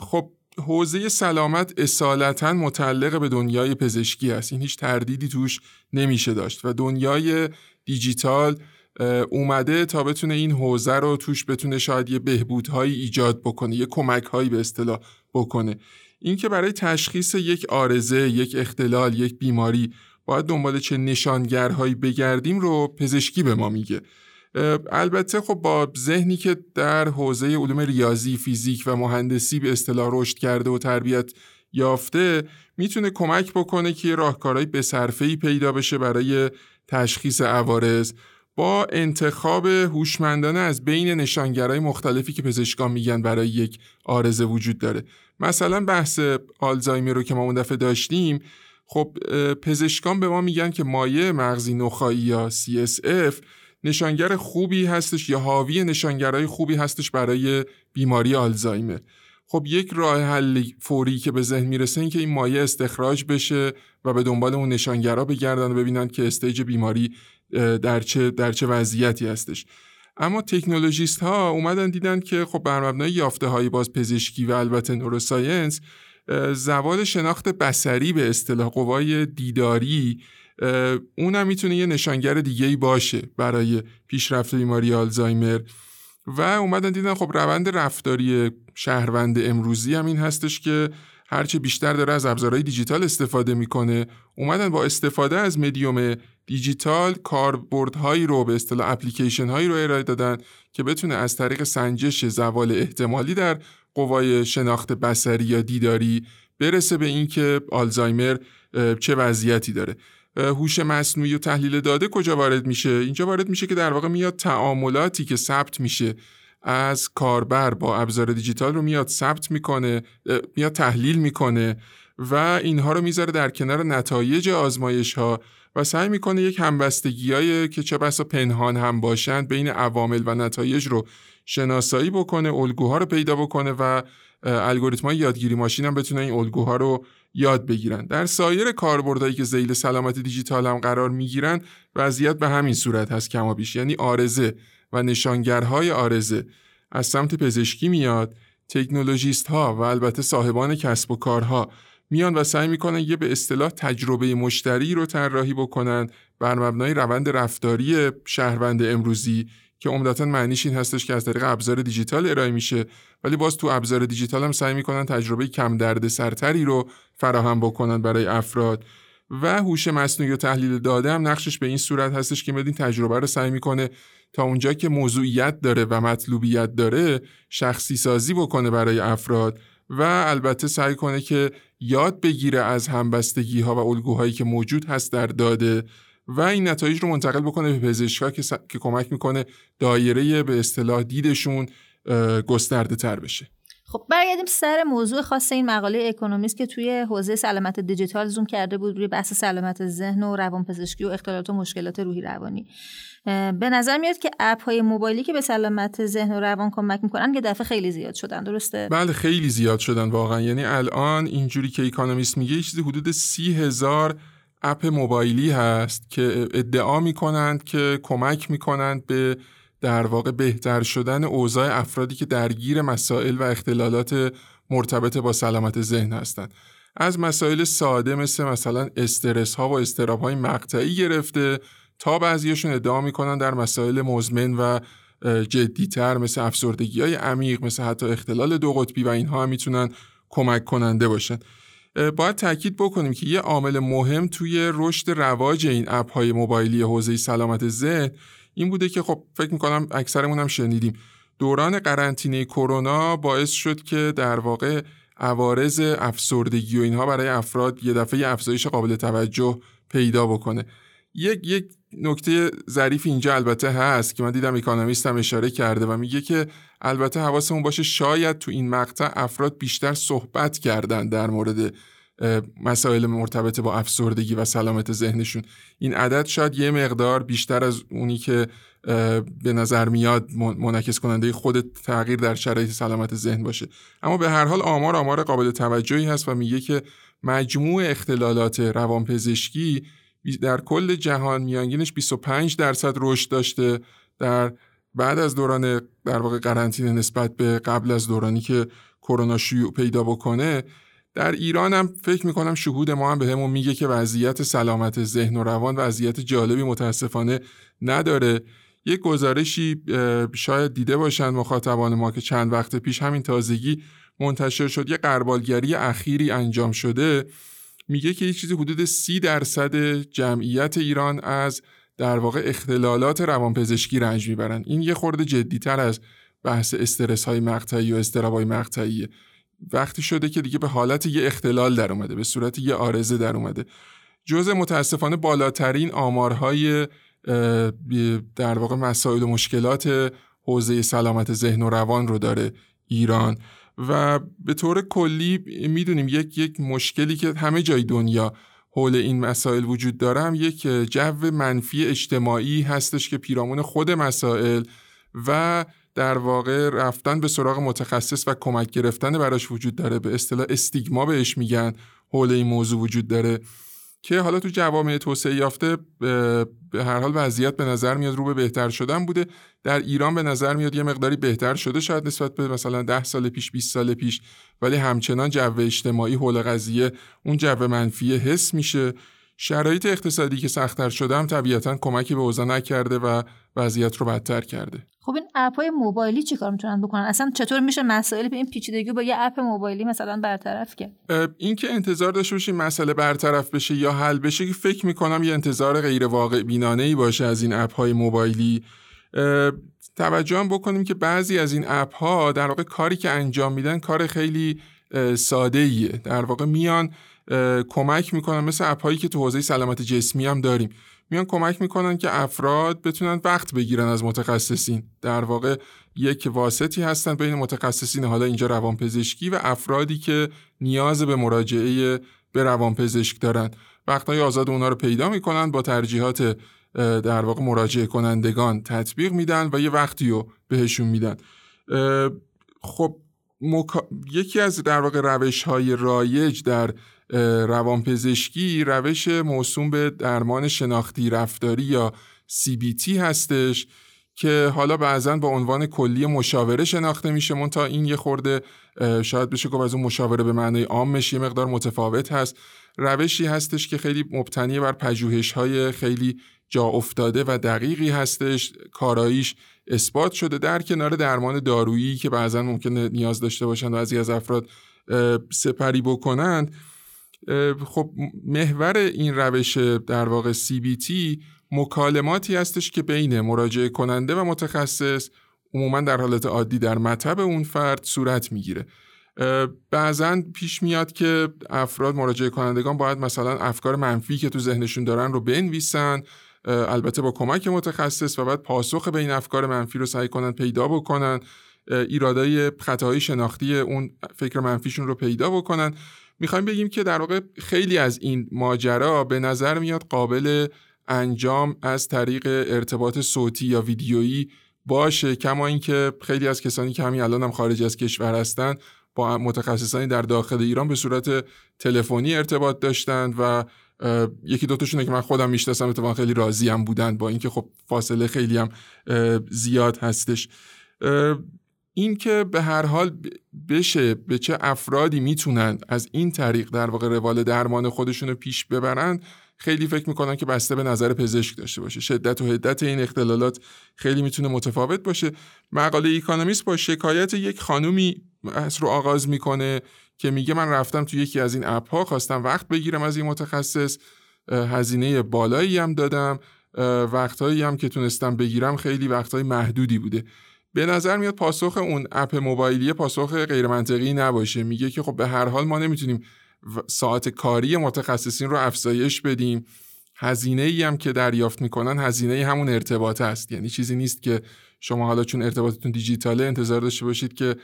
خب حوزه سلامت اصالتا متعلق به دنیای پزشکی است این هیچ تردیدی توش نمیشه داشت و دنیای دیجیتال اومده تا بتونه این حوزه رو توش بتونه شاید یه بهبودهایی ایجاد بکنه یه کمکهایی به اصطلاح بکنه. اینکه برای تشخیص یک آرزه یک اختلال یک بیماری باید دنبال چه نشانگرهایی بگردیم رو پزشکی به ما میگه. البته خب با ذهنی که در حوزه علوم ریاضی فیزیک و مهندسی به اصطلاح رشد کرده و تربیت یافته می‌تونه کمک بکنه که راهکارهای به پیدا بشه برای تشخیص عوارض. با انتخاب هوشمندانه از بین نشانگرهای مختلفی که پزشکان میگن برای یک آرزه وجود داره. مثلا بحث آلزایمر رو که ما اون دفعه داشتیم خب پزشکان به ما میگن که مایع مغزی نخایی یا CSF نشانگر خوبی هستش یا حاوی نشانگرهای خوبی هستش برای بیماری آلزایمر. خب یک راه حل فوری که به ذهن می‌رسه این که این مایع استخراج بشه و به دنبال اون نشانگرها بگردن و ببینن که استیج بیماری در چه در چه وضعیتی هستش. اما تکنولوژیست ها اومدن دیدن که خب بر مبنای یافته های باز پزشکی و البته نوروساینس زوال شناخت بسری به اصطلاح قوای دیداری اونم می‌تونه یه نشانگر دیگه ای باشه برای پیشرفت بیماری آلزایمر. و اومدن دیدن خب روند رفتاری شهروند امروزی هم این هستش که هرچه بیشتر داره از ابزارهای دیجیتال استفاده می‌کنه. اومدن با استفاده از مدیوم دیجیتال کاربردهایی رو به اصطلاح اپلیکیشن هایی رو ارائه دادن که بتونه از طریق سنجش زوال احتمالی در قوای شناخت بسری یا دیداری برسه به اینکه آلزایمر چه وضعیتی داره. هوش مصنوعی و تحلیل داده کجا وارد میشه؟ اینجا وارد میشه که در واقع میاد تعاملاتی که ثبت میشه. از کاربر با ابزار دیجیتال رو میاد ثبت می‌کنه میاد تحلیل می‌کنه و اینها رو می‌ذاره در کنار نتایج آزمایش ها و سعی می‌کنه یک همبستگی که چه بسا پنهان هم باشند بین عوامل و نتایج رو شناسایی بکنه الگوها رو پیدا بکنه و الگوریتم های یادگیری ماشین هم بتونه این الگوها رو یاد بگیرن. در سایر کاربردهایی که زیل سلامت دیجیتال هم قرار می‌گیرن وضعیت به همین صورت هست کما بیش یعنی آرزه و نشانگرهای آرزه از سمت پزشکی میاد تکنولوژیست ها و البته صاحبان کسب و کارها میان و سعی می‌کنن یه به اصطلاح تجربه مشتری رو طراحی بکنن بر مبنای روند رفتاری شهروند امروزی که عمدتا معنیش این هستش که از طریق ابزار دیجیتال ارائه میشه. ولی باز تو ابزار دیجیتال هم سعی می‌کنن تجربه کم درد سرتری رو فراهم بکنن برای افراد. و هوش مصنوعی و تحلیل داده هم نقشش به این صورت هستش که این تجربه رو سعی می‌کنه تا اونجا که موضوعیت داره و مطلوبیت داره شخصی سازی بکنه برای افراد و البته سعی کنه که یاد بگیره از همبستگی ها و الگوهایی که موجود هست در داده و این نتایج رو منتقل بکنه به پزشکا که, که کمک می‌کنه دایره به اصطلاح دیدشون گسترده تر بشه. خب برگردیم سر موضوع خاص این مقاله اکونومیست که توی حوزه سلامت دیجیتال زوم کرده بود روی بحث سلامت ذهن و روانپزشکی و اختلالات و مشکلات روحی روانی. به نظر میاد که اپ های موبایلی که به سلامت ذهن و روان کمک می‌کنن یه دفعه خیلی زیاد شدن درسته؟ بله خیلی زیاد شدن واقعا. یعنی الان اینجوری که اکونومیست میگه چیزی حدود سی هزار اپ موبایلی هست که ادعا می‌کنند که کمک می‌کنند به در واقع بهتر شدن اوضاع افرادی که درگیر مسائل و اختلالات مرتبط با سلامت ذهن هستند. از مسائل ساده مثل مثلا استرس ها و استراب های مقطعی گرفته تا بعضیشون ادعا می‌کنن در مسائل مزمن و جدیتر مثل افسردگی های عمیق مثل حتی اختلال دو قطبی و اینها هم می‌تونن کمک کننده باشن. باید تاکید بکنیم که یه عامل مهم توی رشد رواج این اپ های موبایلی حوزه سلامت ذهن این بوده که خب فکر می‌کنم اکثرمون هم شنیدیم. دوران قرنطینه کرونا باعث شد که در واقع عوارض افسردگی و اینها برای افراد یه دفعه افزایش قابل توجه پیدا بکنه. یک یک نکته ظریف اینجا البته هست که من دیدم اکانومیست هم اشاره کرده و میگه که البته حواسمون باشه شاید تو این مقطع افراد بیشتر صحبت کردن در مورد مسائل مرتبط با افسردگی و سلامت ذهنشون. این عدد شاید یه مقدار بیشتر از اونی که به نظر میاد منعکس کننده خود تغییر در شرایط سلامت ذهن باشه. اما به هر حال آمار آمار قابل توجهی هست و میگه که مجموع اختلالات روانپزشکی در کل جهان میانگینش 25 درصد رشد داشته در بعد از دوران در واقع قرنطینه نسبت به قبل از دورانی که کرونا شیوع پیدا بکنه. در ایران هم فکر می‌کنم شهود ما هم به همون میگه که وضعیت سلامت ذهن و روان وضعیت جالبی متاسفانه نداره. یک گزارشی شاید دیده باشند مخاطبان ما که چند وقت پیش همین تازگی منتشر شد. یه قربالگری اخیری انجام شده. میگه که یه چیزی حدود سی درصد جمعیت ایران از در واقع اختلالات روانپزشکی رنج می‌برن. این یه خورده جدیتر از بحث استرس های مقطعی و استراب های مقطعیه. وقتی شده که دیگه به حالت یه اختلال در اومده به صورت یه آرزه در اومده. جزء متاسفانه بالاترین آمارهای در واقع مسائل و مشکلات حوزه سلامت ذهن و روان رو داره ایران. و به طور کلی می‌دونیم یک یک مشکلی که همه جای دنیا حول این مسائل وجود داره یک جو منفی اجتماعی هستش که پیرامون خود مسائل و در واقع رفتن به سراغ متخصص و کمک گرفتن براش وجود داره. به اصطلاح استیگما بهش میگن حول این موضوع وجود داره که حالا تو جوامع توسعه یافته به هر حال وضعیت به نظر میاد رو به بهتر شدن بوده. در ایران به نظر میاد یه مقداری بهتر شده شاید نسبت به مثلا 10 سال پیش 20 سال پیش ولی همچنان جو اجتماعی حول قضیه اون جو منفی حس میشه. شرایط اقتصادی که سختتر شده هم طبیعتا کمکی به اوضاع نکرده و وضعیت رو بدتر کرده. خب این اپ های موبایلی چیکار می‌تونن بکنن؟ اصلا چطور میشه مسائل به این پیچیدگی با یه اپ موبایلی مثلا برطرف کرد؟ این که انتظار داشته باشیم مسئله برطرف بشه یا حل بشه که فکر می‌کنم یه انتظار غیر واقع بینانه ای باشه از این اپ های موبایلی. توجه هم بکنیم که بعضی از این اپ ها در واقع کاری که انجام میدن کار خیلی ساده ایه در واقع میان کمک می‌کنن مثل اپ هایی که تو حوزه سلامت جسمی هم داریم. میان کمک می‌کنن که افراد بتونن وقت بگیرن از متخصصین. در واقع یک واسطی هستن بین متخصصین حالا اینجا روانپزشکی و افرادی که نیاز به مراجعه به روانپزشک دارن. وقتهای آزاد اونا رو پیدا می‌کنن با ترجیحات در واقع مراجعه کنندگان تطبیق میدن و یه وقتی رو بهشون میدن. خب یکی از در واقع روش های رایج در روانپزشکی روش موسوم به درمان شناختی رفتاری یا CBT هستش که حالا بعضا با عنوان کلی مشاوره شناخته میشه. من تا این یه خورده شاید بشه گفت از اون مشاوره به معنای عامش یه مقدار متفاوت هست. روشی هستش که خیلی مبتنی بر پژوهش های خیلی جا افتاده و دقیقی هستش. کاراییش اثبات شده در کنار درمان دارویی که بعضا ممکنه نیاز داشته باشند و از از افراد سپری بکنند. خب محور این روش در واقع CBT مکالماتی هستش که بین مراجعه کننده و متخصص عموما در حالت عادی در مطب اون فرد صورت می‌گیره. بعضا پیش میاد که افراد مراجعه کنندگان باید مثلا افکار منفی که تو ذهنشون دارن رو بنویسن البته با کمک متخصص و بعد پاسخ به این افکار منفی رو سعی کنن پیدا بکنن ایرادای خطاهای شناختی اون فکر منفیشون رو پیدا بکنن. می‌خوایم بگیم که در واقع خیلی از این ماجرا به نظر میاد قابل انجام از طریق ارتباط صوتی یا ویدیویی باشه. کما اینکه خیلی از کسانی که همین الان هم خارج از کشور هستن با متخصصانی در داخل ایران به صورت تلفنی ارتباط داشتند و یکی دوتاشونه که من خودم می‌شناسم اتفاقا خیلی راضی هم بودن با اینکه خب فاصله خیلی هم زیاد هستش. این که به هر حال بشه به چه افرادی می‌تونن از این طریق در واقع روال درمان خودشون رو پیش ببرن خیلی فکر می‌کنن که بسته به نظر پزشک داشته باشه. شدت و حدت این اختلالات خیلی می‌تونه متفاوت باشه. مقاله اکونومیست با شکایت یک خانومی رو آغاز می‌کنه که میگه من رفتم تو یکی از این اپ ها خواستم وقت بگیرم از این متخصص هزینه بالایی هم دادم وقتهایی هم که تونستم بگیرم خیلی وقتهای محدودی بوده. به نظر میاد پاسخ اون اپ موبایلی پاسخ غیر منطقی نباشه. میگه که خب به هر حال ما نمی‌تونیم ساعت کاری متخصصین رو افزایش بدیم. هزینه ای هم که دریافت می‌کنن هزینه همون ارتباط است. یعنی چیزی نیست که شما حالا چون ارتباطتون دیجیتاله انتظار داشته باشید که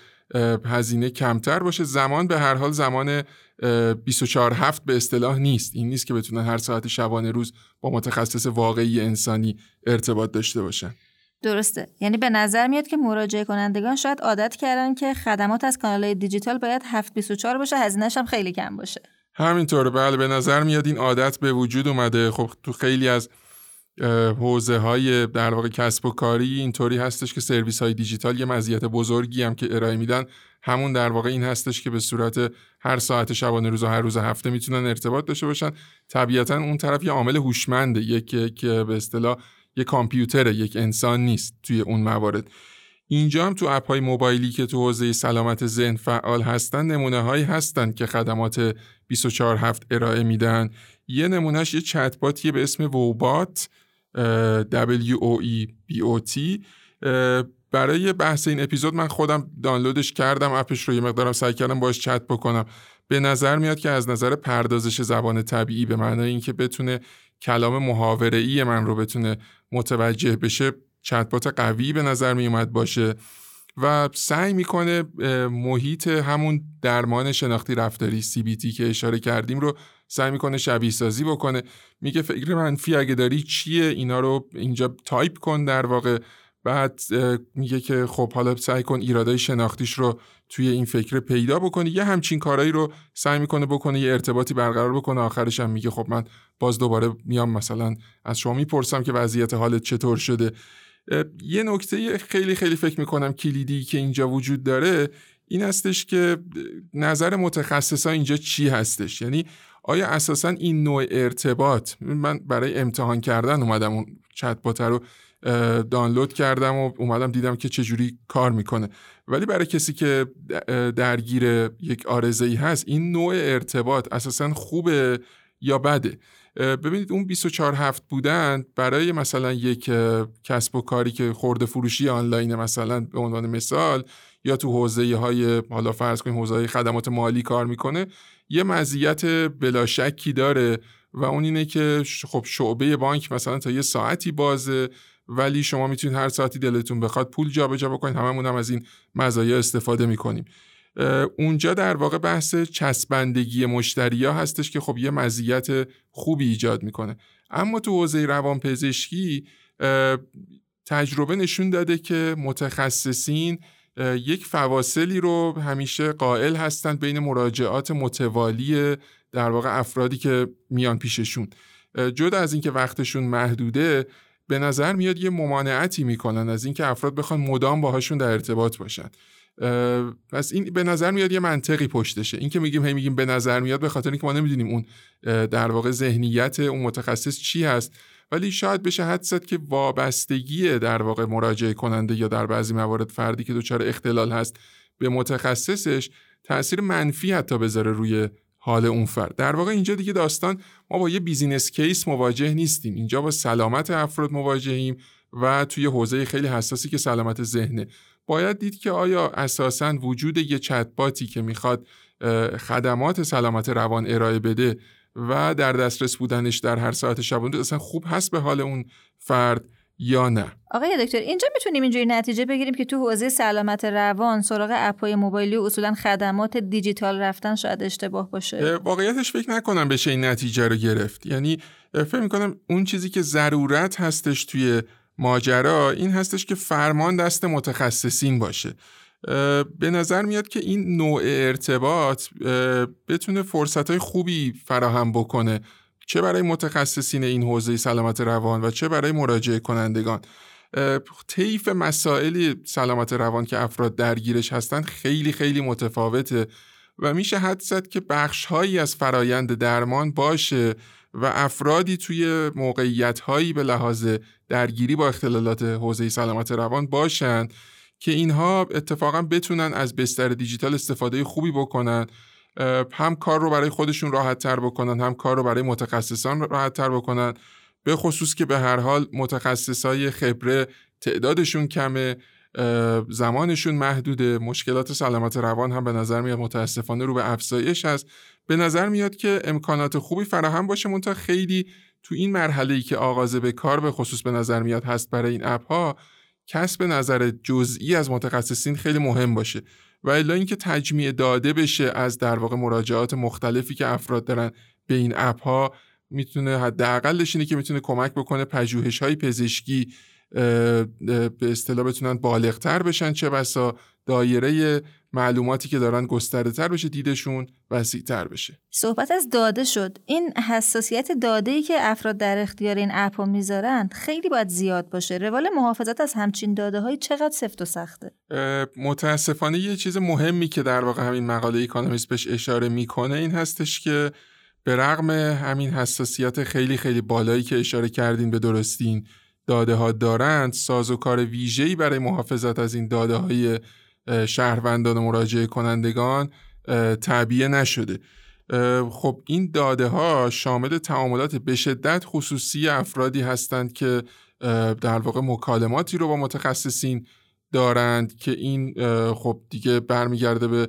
هزینه کمتر باشه. زمان به هر حال زمان 24 هفت به اصطلاح نیست. این نیست که بتونن هر ساعت شبانه روز با متخصص واقعی انسانی ارتباط داشته باشن. درسته. یعنی به نظر میاد که مراجعه کنندگان شاید عادت کردن که خدمات از کانال دیجیتال باید 724 باشه هزینهش هم خیلی کم باشه. همینطوره. بله به نظر میاد این عادت به وجود اومده. خب تو خیلی از حوزه های در واقع کسب و کاری اینطوری هستش که سرویس های دیجیتال یه مزیت بزرگی هم که ارائه میدن. همون در واقع این هستش که به صورت هر ساعت شبانه روز و هر روز هفته می‌تونن ارتباط داشته باشن. طبیعتا اون طرف یه عامل هوشمنده. یک که به اصطلاح یک کامپیوتر یک انسان نیست توی اون موارد. اینجا هم تو اپ های موبایلی که تو حوزه سلامت ذهن فعال هستن نمونه هایی هستن که خدمات 24 هفت ارائه میدن. یه نمونهش یه چتباتیه به اسم ووبات W O E B O T برای بحث این اپیزود من خودم دانلودش کردم اپش رو یه مقدارم سعی کردم باش چت بکنم. به نظر میاد که از نظر پردازش زبان طبیعی به معنای اینکه بتونه کلام محاوره ای من رو بتونه متوجه بشه چتبات قوی به نظر می اومد باشه و سعی می‌کنه محیط همون درمان شناختی رفتاری CBT که اشاره کردیم رو سعی می‌کنه شبیه سازی بکنه. میگه فکر منفی اگه داری چیه؟ اینا رو اینجا تایپ کن در واقع. بعد میگه که خب حالا سعی کن ایرادای شناختیش رو توی این فکر پیدا بکنی. یه همچین کارایی رو سعی می‌کنه بکنه یه ارتباطی برقرار بکنه. آخرش هم میگه خب من باز دوباره میام مثلا از شما می‌پرسم که وضعیت حالت چطور شده. یه نکته خیلی خیلی فکر می‌کنم کلیدی که اینجا وجود داره این هستش که نظر متخصصا اینجا چی هستش؟ یعنی آیا اساسا این نوع ارتباط من برای امتحان کردن اومدم اون چت رو دانلود کردم و اومدم دیدم که چجوری کار می‌کنه. ولی برای کسی که درگیر یک آرزه ای هست این نوع ارتباط اساسا خوبه یا بده؟ ببینید اون 24 هفت بودن برای مثلا یک کسب و کاری که خورده فروشی آنلاین مثلا به عنوان مثال یا تو حوزه های حالا فرض کنیم حوزه خدمات مالی کار می‌کنه یه مزیت بلاشکی داره و اون اینه که خب شعبه بانک مثلا تا یه ساعتی بازه ولی شما می‌تونید هر ساعتی دلتون بخواد پول جابجا بکنید هممون هم از این مزایا استفاده می‌کنیم. اونجا در واقع بحث چسبندگی مشتری ها هستش که خب یه مزیت خوبی ایجاد می‌کنه. اما تو حوزه روانپزشکی تجربه نشون داده که متخصصین یک فواصلی رو همیشه قائل هستند بین مراجعات متوالی در واقع افرادی که میان پیششون. جدا از اینکه وقتشون محدوده به نظر میاد یه ممانعتی می‌کنن از اینکه افراد بخوان مدام باهاشون در ارتباط باشن. پس این به نظر میاد یه منطقی پشتشه. این که میگیم هی میگیم به نظر میاد به خاطر اینکه ما نمی‌دونیم اون در واقع ذهنیت اون متخصص چی هست. ولی شاید بشه حدس زد که وابستگی در واقع مراجعه کننده یا در بعضی موارد فردی که دچار اختلال هست به متخصصش تاثیر منفی حتی بذاره روی حال اون فرد. در واقع اینجا دیگه داستان ما با یه business case مواجه نیستیم. اینجا با سلامت افراد مواجهیم و توی حوزه خیلی حساسی که سلامت ذهنه. باید دید که آیا اساسا وجود یه چتباتی که می‌خواد خدمات سلامت روان ارائه بده و در دسترس بودنش در هر ساعت شبانه اصلا خوب هست به حال اون فرد یا نه. آقای دکتر اینجا می‌تونیم اینجوری نتیجه بگیریم که تو حوزه سلامت روان سراغ اپهای موبایلی و اصولا خدمات دیجیتال رفتن شاید اشتباه باشه. واقعیتش فکر نکنم بشه این نتیجه رو گرفت. یعنی فکر می‌کنم اون چیزی که ضرورت هستش توی ماجرا این هستش که فرمان دست متخصصین باشه. به نظر میاد که این نوع ارتباط بتونه فرصت های خوبی فراهم بکنه. چه برای متخصصین این حوزه سلامت روان و چه برای مراجعه کنندگان؟ طیف مسائل سلامت روان که افراد درگیرش هستن خیلی خیلی متفاوته و میشه حد زد که بخش هایی از فرایند درمان باشه و افرادی توی موقعیت هایی به لحاظ درگیری با اختلالات حوزه سلامت روان باشند که اینها اتفاقا بتونن از بستر دیجیتال استفاده خوبی بکنن هم کار رو برای خودشون راحت تر بکنن هم کار رو برای متخصصان راحت تر بکنن. به خصوص که به هر حال متخصصای خبره تعدادشون کمه زمانشون محدوده. مشکلات سلامت روان هم به نظر میاد متاسفانه رو به افزایش هست. به نظر میاد که امکانات خوبی فراهم باشه منتها خیلی تو این مرحله ای که آغاز به کار به خصوص به نظر میاد هست برای این اپ ها کسب نظر جزئی از متخصصین خیلی مهم باشه. و الا اینکه تجمیع داده بشه از در واقع مراجعات مختلفی که افراد دارن به این اپ ها می‌تونه حداقلش اینه که می‌تونه کمک بکنه پژوهش های پزشکی به اصطلاح بتونن بالغتر بشن چه بسا دایره معلوماتی که دارن گسترده تر بشه دیدشون وسیع تر بشه. صحبت از داده شد. این حساسیت داده ای که افراد در اختیار این اپ می‌ذارن خیلی باید زیاد باشه. روال محافظت از همچین داده های چقدر سفت و سخته؟ متاسفانه یه چیز مهمی که در واقع همین مقاله ایکانومیست بهش اشاره می‌کنه این هستش که به رغم همین حساسیت خیلی خیلی بالایی که اشاره کردین به درستین داده ها دارند سازوکار ویژه‌ای برای محافظت از این داده های شهروندان و مراجعه کنندگان تعبیه نشده. خب این داده ها شامل تعاملات به شدت خصوصی افرادی هستند که در واقع مکالماتی رو با متخصصین دارند که این خب دیگه برمیگرده به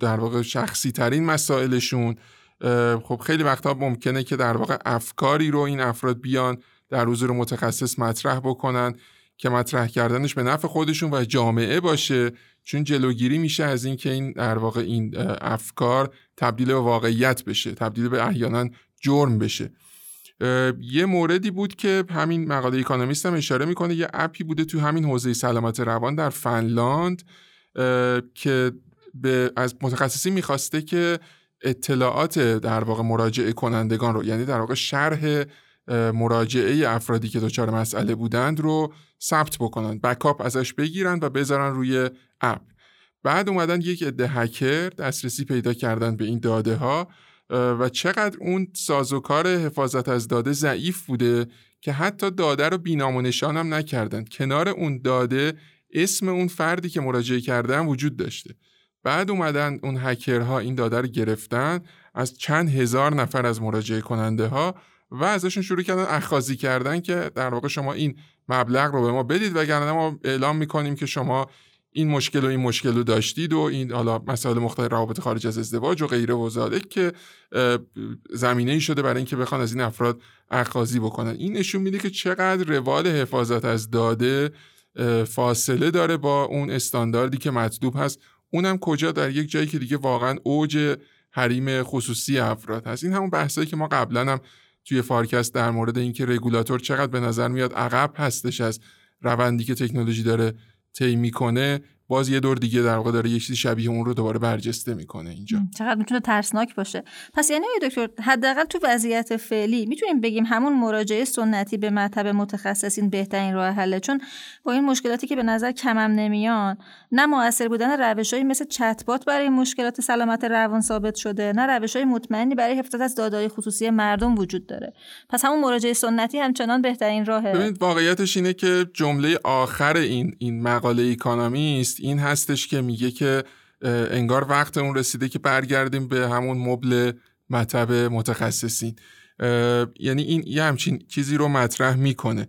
در واقع شخصی ترین مسائلشون خب خیلی وقتا ممکنه که در واقع افکاری رو این افراد بیان در حضور متخصص مطرح بکنن که مطرح کردنش به نفع خودشون و جامعه باشه. چون جلوگیری میشه از اینکه این در واقع این افکار تبدیل به واقعیت بشه تبدیل به احیانا جرم بشه. یه موردی بود که همین مقاله اکانومیست هم اشاره می‌کنه یه اپی بوده تو همین حوزه سلامت روان در فنلاند که به از متخصصی می‌خواسته که اطلاعات در واقع مراجعه کنندگان رو یعنی در واقع شرح مراجعه افرادی که دچار مسئله بودند رو ثبت بکنن بکاپ ازش بگیرن و بذارن روی اپ. بعد اومدن یک عده هکر دسترسی پیدا کردن به این داده ها و چقدر اون سازوکار حفاظت از داده ضعیف بوده که حتی داده رو بینام و نشان هم نکردن. کنار اون داده اسم اون فردی که مراجعه کردن وجود داشته. بعد اومدن اون هکرها این داده رو گرفتن از چند هزار نفر از مراجعه کننده ها و ازشون شروع کردن اخاذی کردن که در واقع شما این مبلغ رو به ما بدید وگرنه ما اعلام می‌کنیم که شما این مشکل و این مشکل رو داشتید و این حالا مسائل مختلف روابط خارج از ازدواج و غیره و که زمینه ای شده برای اینکه بخوان از این افراد اخاذی بکنن. این نشون میده که چقدر روال حفاظت از داده فاصله داره با اون استانداردی که مطلوب هست. اونم کجا؟ در یک جایی که دیگه واقعا اوج حریم خصوصی افراد هست. این همون بحثایی که ما قبلا هم توی فارکست در مورد اینکه رگولاتور چقدر به نظر میاد عقب هستش از روندی که تکنولوژی داره طی می‌کنه باز یه دور دیگه در واقع داره یه چیزی شبیه اون رو دوباره برجسته می‌کنه اینجا. چقدر می‌تونه ترسناک باشه. پس یعنی دکتر حداقل تو وضعیت فعلی می‌تونیم بگیم همون مراجعه سنتی به مطب متخصصین بهترین راه حله؟ چون با این مشکلاتی که به نظر کمم نمیان نه موثر بودن روشهایی مثل چتبات برای مشکلات سلامت روان ثابت شده نه روشهای مطمئنی برای حفاظت از دادای خصوصی مردم وجود داره. پس همون مراجعه سنتی همچنان بهترین راهه. ببینید واقعیتش اینه که جمله آخر این این مقاله اکونومیست این هستش که میگه که انگار وقت اون رسیده که برگردیم به همون مبل مطب متخصصین. یعنی این یه همچین چیزی رو مطرح می‌کنه.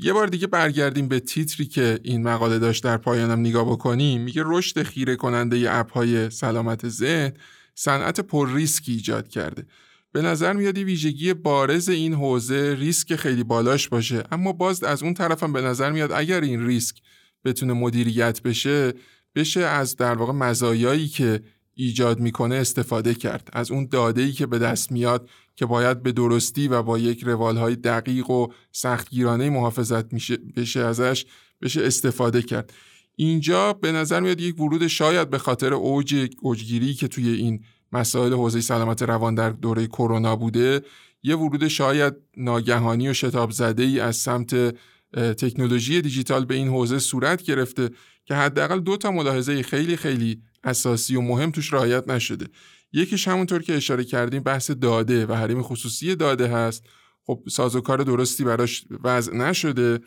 یه بار دیگه برگردیم به تیتری که این مقاله داشت در پایانم نگاه بکنیم. میگه رشد خیره کننده اپ های سلامت ذهن صنعت پر ریسکی ایجاد کرده. به نظر میاد ویژگی بارز این حوزه ریسک خیلی بالاش باشه. اما باز از اون طرفم به نظر میاد اگر این ریسک بتونه مدیریت بشه بشه از در واقع مزایایی که ایجاد می‌کنه استفاده کرد. از اون داده ای که به دست میاد که باید به درستی و با یک روالهای دقیق و سختگیرانه محافظت میشه بشه ازش بشه استفاده کرد. اینجا به نظر میاد یک ورود شاید به خاطر اوج اوجگیری که توی این مسائل حوزه سلامت روان در دوره کرونا بوده یه ورود شاید ناگهانی و شتاب زده ای از سمت تکنولوژی دیجیتال به این حوزه صورت گرفته که حداقل دو تا ملاحظه خیلی خیلی اساسی و مهم توش رعایت نشده. یکیش همونطور که اشاره کردیم بحث داده و حریم خصوصی داده هست. خب سازوکار درستی براش وضع نشده.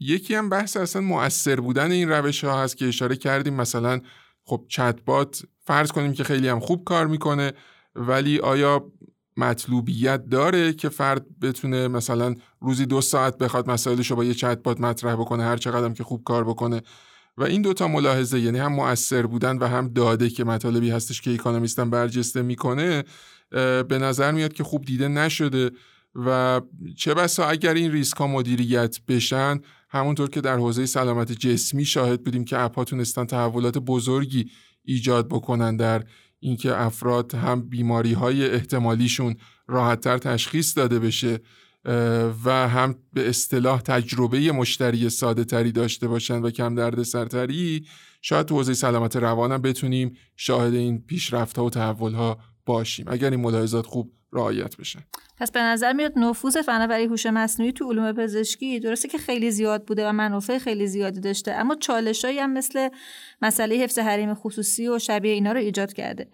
یکی هم بحث اصلا مؤثر بودن این روش ها هست که اشاره کردیم. مثلا خب چتبات فرض کنیم که خیلی هم خوب کار می‌کنه ولی آیا مطلوبیت داره که فرد بتونه مثلا روزی دو ساعت بخواد مسائلش رو با یه چت بات مطرح بکنه هر چقدر که خوب کار بکنه. و این دوتا ملاحظه یعنی هم مؤثر بودن و هم داده که مطالبی هستش که اکانومیستم برجسته می‌کنه به نظر میاد که خوب دیده نشده. و چه بسا اگر این ریسک مدیریت بشن همونطور که در حوزه سلامت جسمی شاهد بودیم که اپها تونستن تحولات بزرگی ایجاد بکنن در اینکه افراد هم بیماری های احتمالیشون راحتتر تشخیص داده بشه و هم به اصطلاح تجربه مشتری ساده تری داشته باشن و کم درد سرتری شاید تو حوزه سلامت روانم بتونیم شاهد این پیشرفت ها و تحول ها باشیم. اگر این ملاحظات خوب رعایت بشن. پس به نظر میاد نفوذ فناوری هوش مصنوعی تو علوم پزشکی درسته که خیلی زیاد بوده و منافع خیلی زیادی داشته اما چالشایی هم مثل مسئله حفظ حریم خصوصی و شبیه اینا رو ایجاد کرده.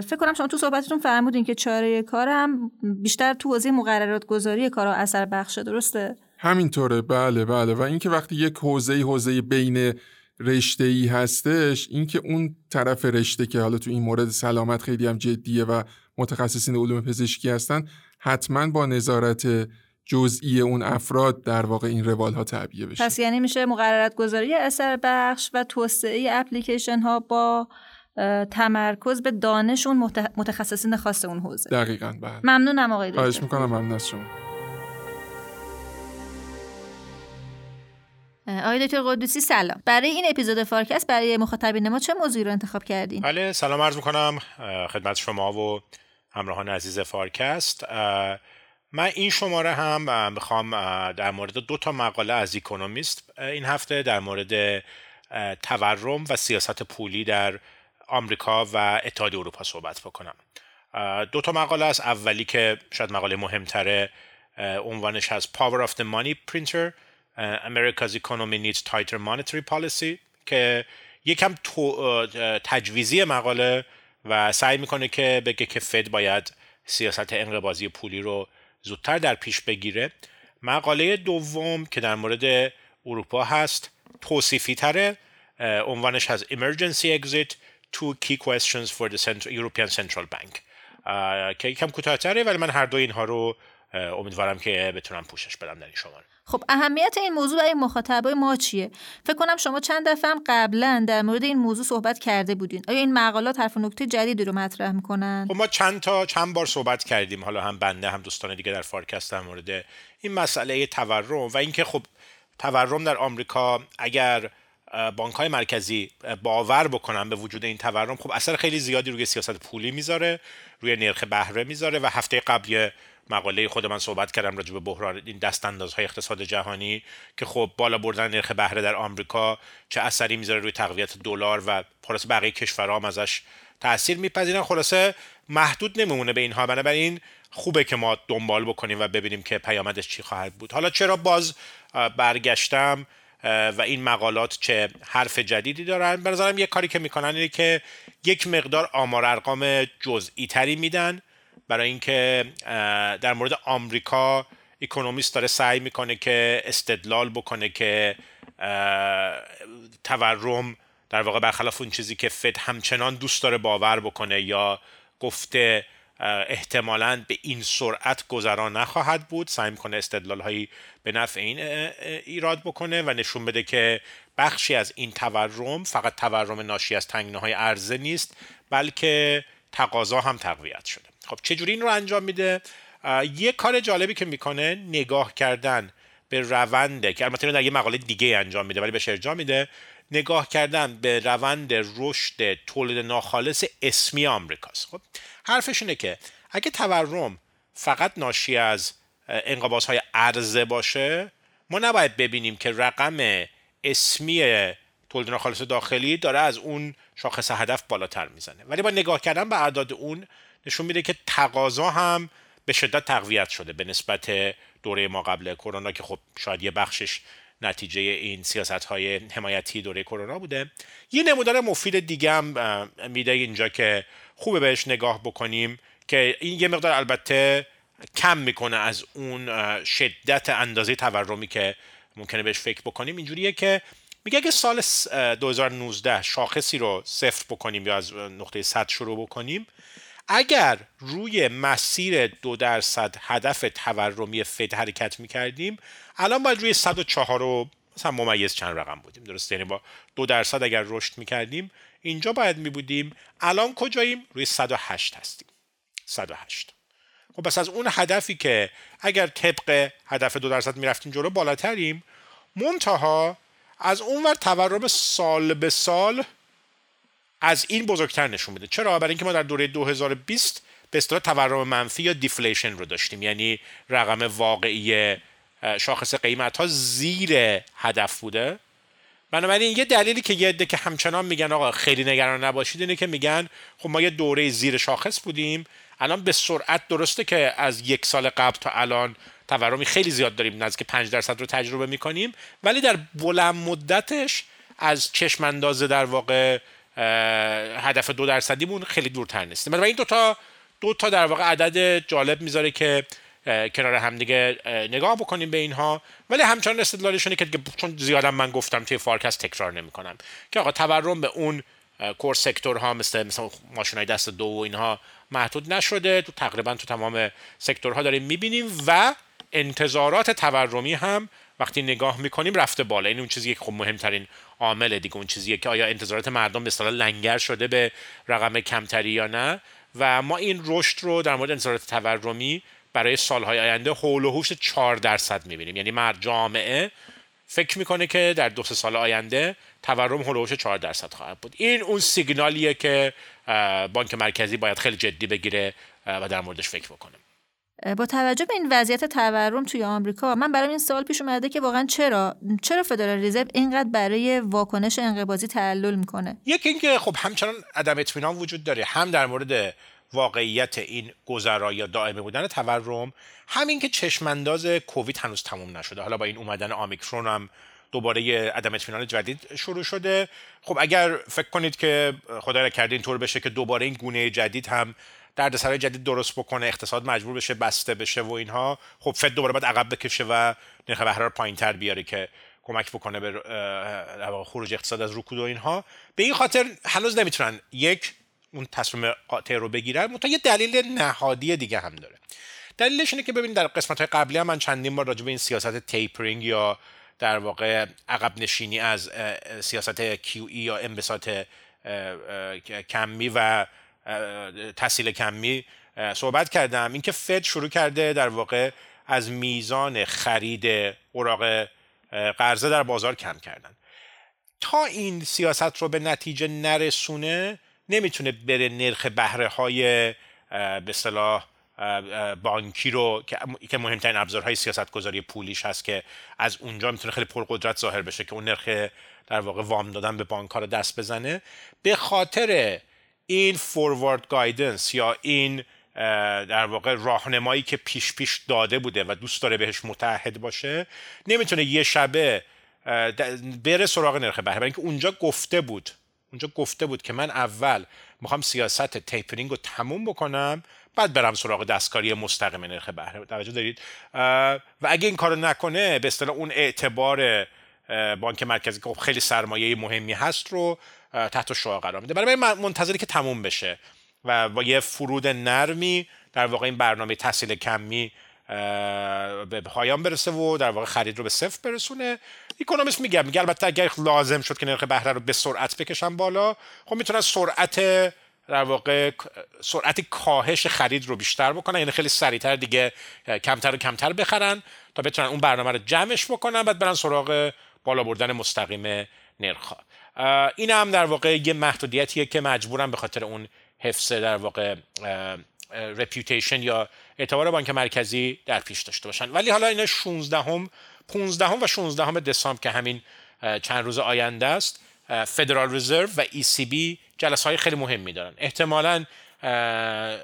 فکر کنم شما تو صحبتتون فرمودین که چاره کار هم بیشتر تو حوزه مقررات گذاری کارا اثر بخشه درسته؟ همینطوره. بله بله. و اینکه وقتی یک حوزه حوزه بین رشته ای هستش اینکه اون طرف رشته که حالا تو این مورد سلامت خیلی هم جدیه و متخصصین علوم پزشکی هستن حتما با نظارت جزئی اون افراد در واقع این روال ها تعبیه بشه. پس یعنی میشه مقررات گذاری اثر بخش و توسعه اپلیکیشن ها با تمرکز به دانش اون متخصصین خاص اون حوزه. دقیقاً بله. ممنونم آقای دکتر. خواهش می‌کنم ممنون از شما. آقای دکتر قدوسی سلام. برای این اپیزود فارکست برای مخاطبین ما چه موضوعی رو انتخاب کردیم بله سلام عرض می‌کنم خدمت شما و همراهان عزیز فارکست من این شماره هم می‌خوام در مورد دو تا مقاله از اکونومیست این هفته در مورد تورم و سیاست پولی در آمریکا و اتحادیه اروپا صحبت بکنم. دو تا مقاله است. اولی که شاید مقاله مهمتره عنوانش هست Power of the Money Printer America's Economy Needs Tighter Monetary Policy که یکم تجویزی مقاله و سعی می‌کنه که بگه که فد باید سیاست انقباضی پولی رو زودتر در پیش بگیره. مقاله دوم که در مورد اروپا هست توصیفی تره عنوانش هست Emergency Exit Two Key Questions for the Central, European Central Bank. که یکم کوتاهتره ولی من هر دو اینها رو امیدوارم که بتونم پوشش بدم در این شماره. خب اهمیت این موضوع برای مخاطبای ما چیه؟ فکر کنم شما چند دفعه هم قبلا در مورد این موضوع صحبت کرده بودین. آیا این مقالات حرف نکته جدیدی رو مطرح می‌کنن؟ خب ما چند تا چند بار صحبت کردیم. حالا هم بنده هم دوستان دیگه در فارکست در مورد این مسئله تورم و اینکه خب تورم در آمریکا اگر بانک های مرکزی باور بکنن به وجود این تورم خب اثر خیلی زیادی روی سیاست پولی می‌ذاره روی نرخ بهره می‌ذاره و هفته قبلی مقاله خود من صحبت کردم راجع به بحران این دست اندازهای اقتصاد جهانی که خب بالا بردن نرخ بهره در آمریکا چه اثری می‌ذاره روی تقویت دلار و خلاصه بقیه کشورها هم ازش تاثیر میپذیرن. خلاصه محدود نمیمونه به اینها. بنابراین خوبه که ما دنبال بکنیم و ببینیم که پیامدش چی خواهد بود. حالا چرا باز برگشتم و این مقالات چه حرف جدیدی دارن؟ به نظرم یک کاری که می‌کنن اینه که یک مقدار آمار ارقام جزئی تری میدن برای اینکه در مورد آمریکا اکونومیست داره سعی می‌کنه که استدلال بکنه که تورم در واقع برخلاف اون چیزی که فد همچنان دوست داره باور بکنه یا گفته احتمالا به این سرعت گذران نخواهد بود سعی می‌کنه استدلال هایی به نفع این ایراد بکنه و نشون بده که بخشی از این تورم فقط تورم ناشی از تنگنه های عرضه نیست بلکه تقاضا هم تقویت شده. خب چجوری این رو انجام میده؟ یه کار جالبی که می‌کنه نگاه کردن به رونده که البته در یه مقاله دیگه انجام میده ولی بهش ارجاع میده. نگاه کردن به روند رشد تولید ناخالص اسمی آمریکاست. خب حرفش اینه که اگه تورم فقط ناشی از انقباض های عرضه باشه ما نباید ببینیم که رقم اسمی تولید ناخالص داخلی داره از اون شاخص هدف بالاتر می‌زنه. ولی با نگاه کردن به اعداد اون نشون میده که تقاضا هم به شدت تقویت شده به نسبت دوره ما قبل کرونا که خب شاید یه بخشش نتیجه این سیاست های حمایتی دوره کرونا بوده. یه نمودار مفید دیگه هم میده اینجا که خوبه بهش نگاه بکنیم که این یه مقدار البته کم می‌کنه از اون شدت اندازه تورمی که ممکنه بهش فکر بکنیم. اینجوریه که میگه که سال 2019 شاخصی رو صفر بکنیم یا از نقطه 100 شروع بکنیم اگر روی مسیر دو درصد هدف تورمی فد حرکت می‌کردیم الان باید روی 104 رو مثلا ممیز چند رقم بودیم درسته؟ یعنی با دو درصد اگر رشد می‌کردیم اینجا باید می بودیم الان کجاییم؟ روی 108 هستیم. 108 خب پس از اون هدفی که اگر طبق هدف دو درصد می‌رفتیم جلو بالاتریم. منتها از اونور تورم سال به سال از این بزرگتر نشون میده. چرا؟ برای اینکه ما در دوره 2020 به اصطلاح تورم منفی یا دیفلیشن رو داشتیم. یعنی رقم واقعی شاخص قیمت ها زیر هدف بوده. بنابراین یه دلیلی که یه عده که همچنان میگن آقا خیلی نگران نباشید اینه که میگن خب ما یه دوره زیر شاخص بودیم. الان به سرعت درسته که از یک سال قبل تا الان تورمی خیلی زیاد داریم نزدیک 5 درصد رو تجربه می‌کنیم. ولی در بلند مدتش از چشم اندازه در واقع هدف دو درصدیمون خیلی دورتر نیستیم و این دوتا دو تا در واقع عدد جالب می‌ذاره که کنار همدیگه نگاه بکنیم به اینها. ولی همچنان استدلالشونه که چون زیادم من گفتم توی فارکست تکرار نمی‌کنم. که آقا تورم به اون کور سکتورها مثل مثل ماشینای دست دو و اینها محدود نشده. تو تقریبا تو تمام سکتورها داریم می‌بینیم و انتظارات تورمی هم وقتی نگاه می‌کنیم رفته بالا. این اون چیزی که خب مهمترین عامل دیگه اون چیزیه که آیا انتظارات مردم به لنگر شده به رقم کمتری یا نه؟ و ما این رشد رو در مورد انتظارات تورمی برای سالهای آینده حول و حوش 4 درصد می‌بینیم. یعنی مرد جامعه فکر می‌کنه که در دو سال آینده تورم حول و حوش 4 درصد خواهد بود. این اون سیگنالیه که بانک مرکزی باید خیلی جدی بگیره و در موردش فکر بکنه. با توجه به این وضعیت تورم توی آمریکا من برای این سوال پیش اومده که واقعا چرا؟ چرا فدرال رزرو اینقدر برای واکنش انقباضی تعلل می‌کنه؟ یکی اینکه خب همچنان عدم اطمینان وجود داره هم در مورد واقعیت این گذرا یا دائمه بودن تورم همین که چشمانداز کووید هنوز تموم نشده. حالا با این اومدن آمیکرون هم دوباره عدم اطمینان جدید شروع شده. خب اگر فکر کنید که خدا کرده اینطور بشه که دوباره این گونه جدید هم دردسرای جدید درست بکنه اقتصاد مجبور بشه بسته بشه و اینها خب فد دوباره باید عقب بکشه و نرخ بهره رو پایینتر بیاره که کمک بکنه به خروج اقتصاد از رکود و اینها. به این خاطر هنوز نمی‌تونن یک اون تصمیم قاطع رو بگیرن منتها یه دلیل نهادی دیگه هم داره. دلیلش اینه که ببینید در قسمت های قبلی هم من چندین بار راجع به این سیاست تیپرینگ یا در واقع عقب نشینی از سیاست QE یا انبساط کمی و تحصیل کمی صحبت کردم. اینکه فد شروع کرده در واقع از میزان خرید اوراق قرضه در بازار کم کردن. تا این سیاست رو به نتیجه نرسونه نمی‌تونه بره نرخ بهره های به صلاح بانکی رو که مهمترین ابزارهای سیاست گذاری پولیش هست که از اونجا می‌تونه خیلی پرقدرت ظاهر بشه که اون نرخ در واقع وام دادن به بانک ها رو دست بزنه. به خاطر این فوروارد گایدنس یا این در واقع راهنمایی که پیش پیش داده بوده و دوست داره بهش متحد باشه نمی‌تونه یه شبه بره سراغ نرخ بهره. اینکه اونجا گفته بود اونجا گفته بود که من اول می‌خوام سیاست تیپرینگ رو تموم بکنم بعد برم سراغ دستکاری مستقیم نرخ بهره. توجه دارید؟ و اگه این کارو نکنه به اصطلاح اون اعتبار بانک مرکزی که خب خیلی سرمایه مهمی هست رو تحت شعا قرار میده. برای من منتظری که تموم بشه و با یه فرود نرمی در واقع این برنامه تحصیل کمی به پایان برسه و در واقع خرید رو به صفر برسونه. اکونومیست میگه میگه البته اگر لازم شد که نرخ بهره رو به سرعت بکشن بالا خب می‌تونن سرعت در واقع سرعت کاهش خرید رو بیشتر بکنن یعنی خیلی سریعتر دیگه کمتر و کمتر بخرن تا بتونن اون برنامه رو جمعش بکنن بعد برن سراغ بالا بردن مستقیم نرخ این هم در واقع یه محدودیتیه که مجبورن به خاطر اون حفظ در واقع رپیوتیشن یا اعتبار بانک مرکزی در پیش داشته باشن. ولی حالا اینا 16 هم 15 هم و 16 هم دسامبر که همین چند روز آینده است فدرال رزرو و ای سی بی جلسه های خیلی مهمی دارن. احتمالا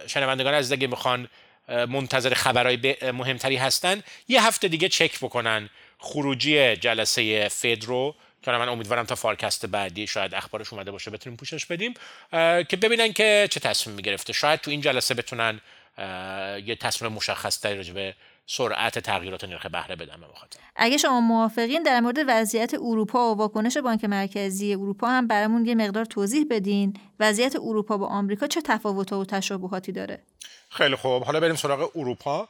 شنوندگان از اگه می‌خوان منتظر خبرهای مهمتری هستن یه هفته دیگه چک بکنن خروجی جلسه فد رو که من امیدوارم تا فارکست بعدی شاید اخبارش اومده باشه بتونیم پوشش بدیم که ببینن که چه تصمیمی گرفته شاید تو این جلسه بتونن یه تصمیم مشخص تری راجع به سرعت تغییرات نرخ بهره بدن به اگه شما موافقین در مورد وضعیت اروپا و واکنش بانک مرکزی اروپا هم برامون یه مقدار توضیح بدین. وضعیت اروپا با آمریکا چه تفاوت و تشابهاتی داره؟ خیلی خوب. حالا بریم سراغ اروپا.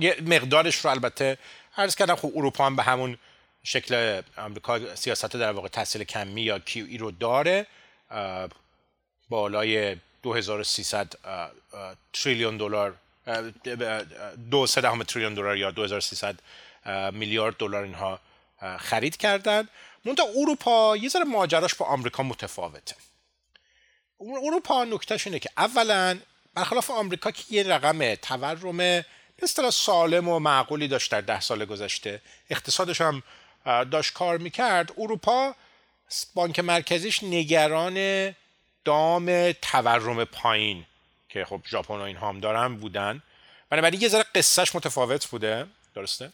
یه مقدارش رو البته عرض کردم خب اروپا هم به همون شکل آمریکا سیاست در واقع تحصیل کمی یا کیو ای رو داره بالای 2300 تریلیون دلار دو سه دهم تریلیون دلار یا 2300 میلیارد دلار اینها خرید کردن. منتها اروپا یه ذره ماجراش با آمریکا متفاوته. اروپا نکتهش اینه که اولا برخلاف آمریکا که یه رقم تورم به اصطلاح سالم و معقولی داشت در ده سال گذشته. اقتصادش هم داشت کار می‌کرد اروپا بانک مرکزیش نگران دام تورم پایین که خب ژاپن و این هم دارن بودن. بنابراین یه ذره قصهش متفاوت بوده درسته؟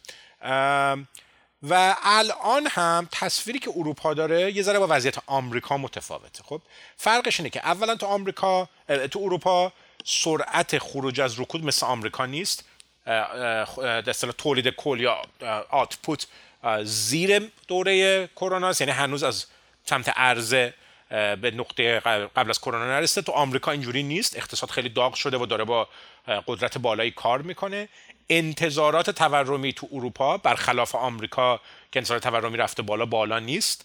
و الان هم تصویری که اروپا داره یه ذره با وضعیت آمریکا متفاوته. خب فرقش اینه که اولا تو آمریکا تو اروپا سرعت خروج از رکود مثل آمریکا نیست. در تولید کل یا آتپوت زیر دوره کرونا یعنی هنوز از سمت عرضه به نقطه قبل از کرونا نرسیده تو آمریکا اینجوری نیست. اقتصاد خیلی داغ شده و داره با قدرت بالایی کار می‌کنه. انتظارات تورمی تو اروپا برخلاف آمریکا که انتظارات تورمی رفته بالا بالا نیست.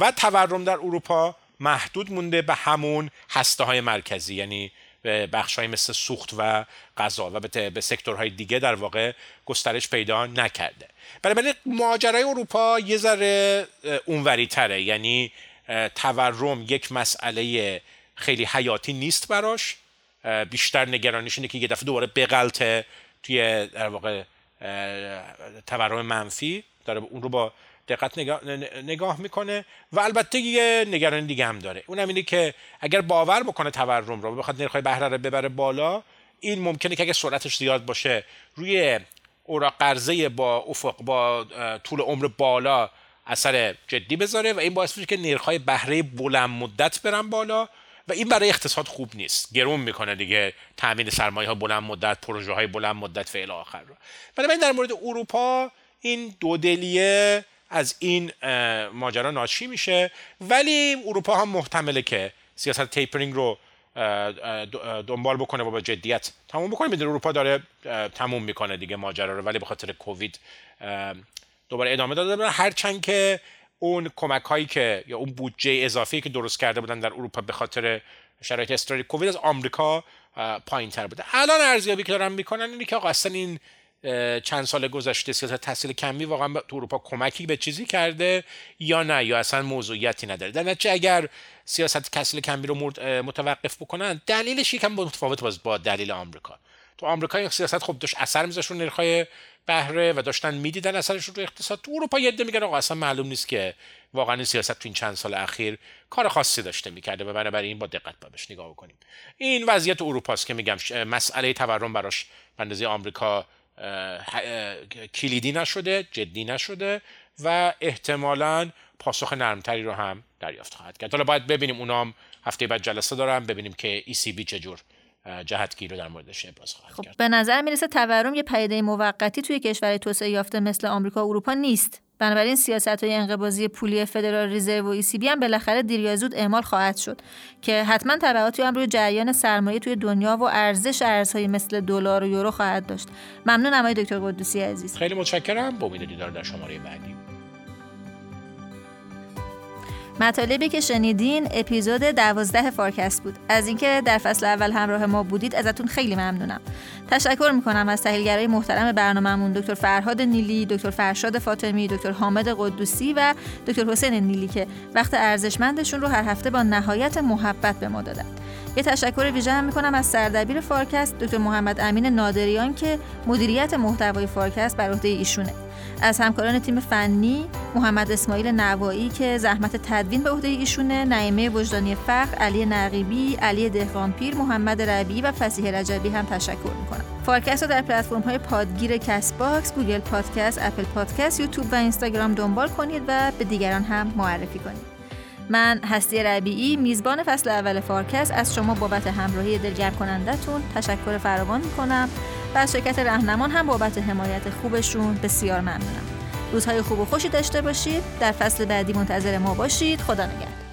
و تورم در اروپا محدود مونده به همون هسته های مرکزی. یعنی به بخش های مثل سوخت و غذا و به سکتورهای دیگه در واقع گسترش پیدا نکرده. برای ماجرای اروپا یه ذره اونوری تره یعنی تورم یک مسئله خیلی حیاتی نیست براش. بیشتر نگرانیش اینه که یه دفعه دوباره بغلته توی در واقع تورم منفی. داره اون رو با دقت نگاه, نگاه می‌کنه و البته یه نگرانی دیگه هم داره. اونم اینه که اگر باور بکنه تورم رو بخواد نرخ‌های بهره رو ببره بالا این ممکنه که اگر سرعتش زیاد باشه روی اوراق قرضه با افق با طول عمر بالا اثر جدی بذاره و این باعث میشه که نرخ‌های بهره بلند مدت برن بالا و این برای اقتصاد خوب نیست. گرون می‌کنه دیگه تامین سرمایه ها بلند مدت پروژه های بلند مدت فعل آخر رو. بنابراین در مورد اروپا این دودلیه از این ماجرا ناشی میشه. ولی اروپا هم محتمله که سیاست تیپرینگ رو دنبال بکنه و با جدیت تموم بکنه. می‌دونه اروپا داره تموم می‌کنه دیگه ماجرا رو. ولی به خاطر کووید دوباره ادامه داده. هرچند که اون کمک هایی که یا اون بودجه اضافی که درست کرده بودن در اروپا به خاطر شرایط استراری کووید از آمریکا پایین تر بوده. الان ارزیابی که دارن می‌کنن اینه که آقا اصلا این چند سال گذشته سیاست تحصیل کمی واقعا تو اروپا کمکی به چیزی کرده یا نه؟ یا اصلا موضوعیتی نداره؟ در نتیجه اگر سیاست تحصیل کمی رو متوقف بکنن دلیلش یکم متفاوت باز با دلیل آمریکا. تو آمریکا این سیاست خب داشت اثر میذاشت رو نرخ‌های بهره و داشتن می‌دیدن اثرش رو اقتصاد. تو اروپا یه میگن آقا اصلا معلوم نیست که واقعا این سیاست تو این چند سال اخیر کار خاصی داشته می‌کرده و بنابراین با دقت بهش نگاه کنیم این وضعیت اروپاست که میگم مسئله تورم براش به آمریکا کلیدی نشده جدی نشده و احتمالا پاسخ نرمتری رو هم دریافت خواهد کرد. حالا باید ببینیم اونام هفته بعد جلسه دارم ببینیم که ECB چجور جهتگیر رو در موردش ابراز خواهد خب کرد. به نظر می‌رسه تورم یه پدیده موقتی توی کشور توسعه یافته مثل آمریکا و اروپا نیست. بنابراین سیاست های انقباضی پولی فدرال رزرو و ایسیبی هم بالاخره دیر زود اعمال خواهد شد که حتما تبعاتی هم روی جریان سرمایه توی دنیا و ارزش ارزهای مثل دلار و یورو خواهد داشت. ممنون آقای دکتر قدوسی عزیز. خیلی متشکرم. با امید دیدار در شماره بعدی. مطالبی که شنیدین اپیزود دوازده فارکست بود. از اینکه در فصل اول همراه ما بودید ازتون خیلی ممنونم. تشکر می‌کنم از تحلیلگرای محترم برنامهمون دکتر فرهاد نیلی دکتر فرشاد فاطمی دکتر حامد قدوسی و دکتر حسین نیلی که وقت ارزشمندشون رو هر هفته با نهایت محبت به ما دادن. یه تشکر ویژه هم می‌کنم از سردبیر فارکست دکتر محمد امین نادریان که مدیریت محتوای فارکست بر عهده ایشونه. از همکاران تیم فنی محمد اسماعیل نوایی که زحمت تدوین به عهده ایشونه نعیمه وجدانی فخر علی نقیبی علی دهقانپیر محمد ربی و فسیح رجبی هم تشکر می‌کنم. فارکست رو در پلتفرم های پادگیر کست باکس گوگل پادکست اپل پادکست یوتیوب و اینستاگرام دنبال کنید و به دیگران هم معرفی کنید. من هستی ربیعی میزبان فصل اول فارکست. از شما بابت همراهی دلگرم کنندتون تشکر فراوان می‌کنم و از شرکت رهنمان هم بابت حمایت خوبشون بسیار ممنونم. روزهای خوب و خوشی داشته باشید. در فصل بعدی منتظر ما باشید. خدا نگهدار.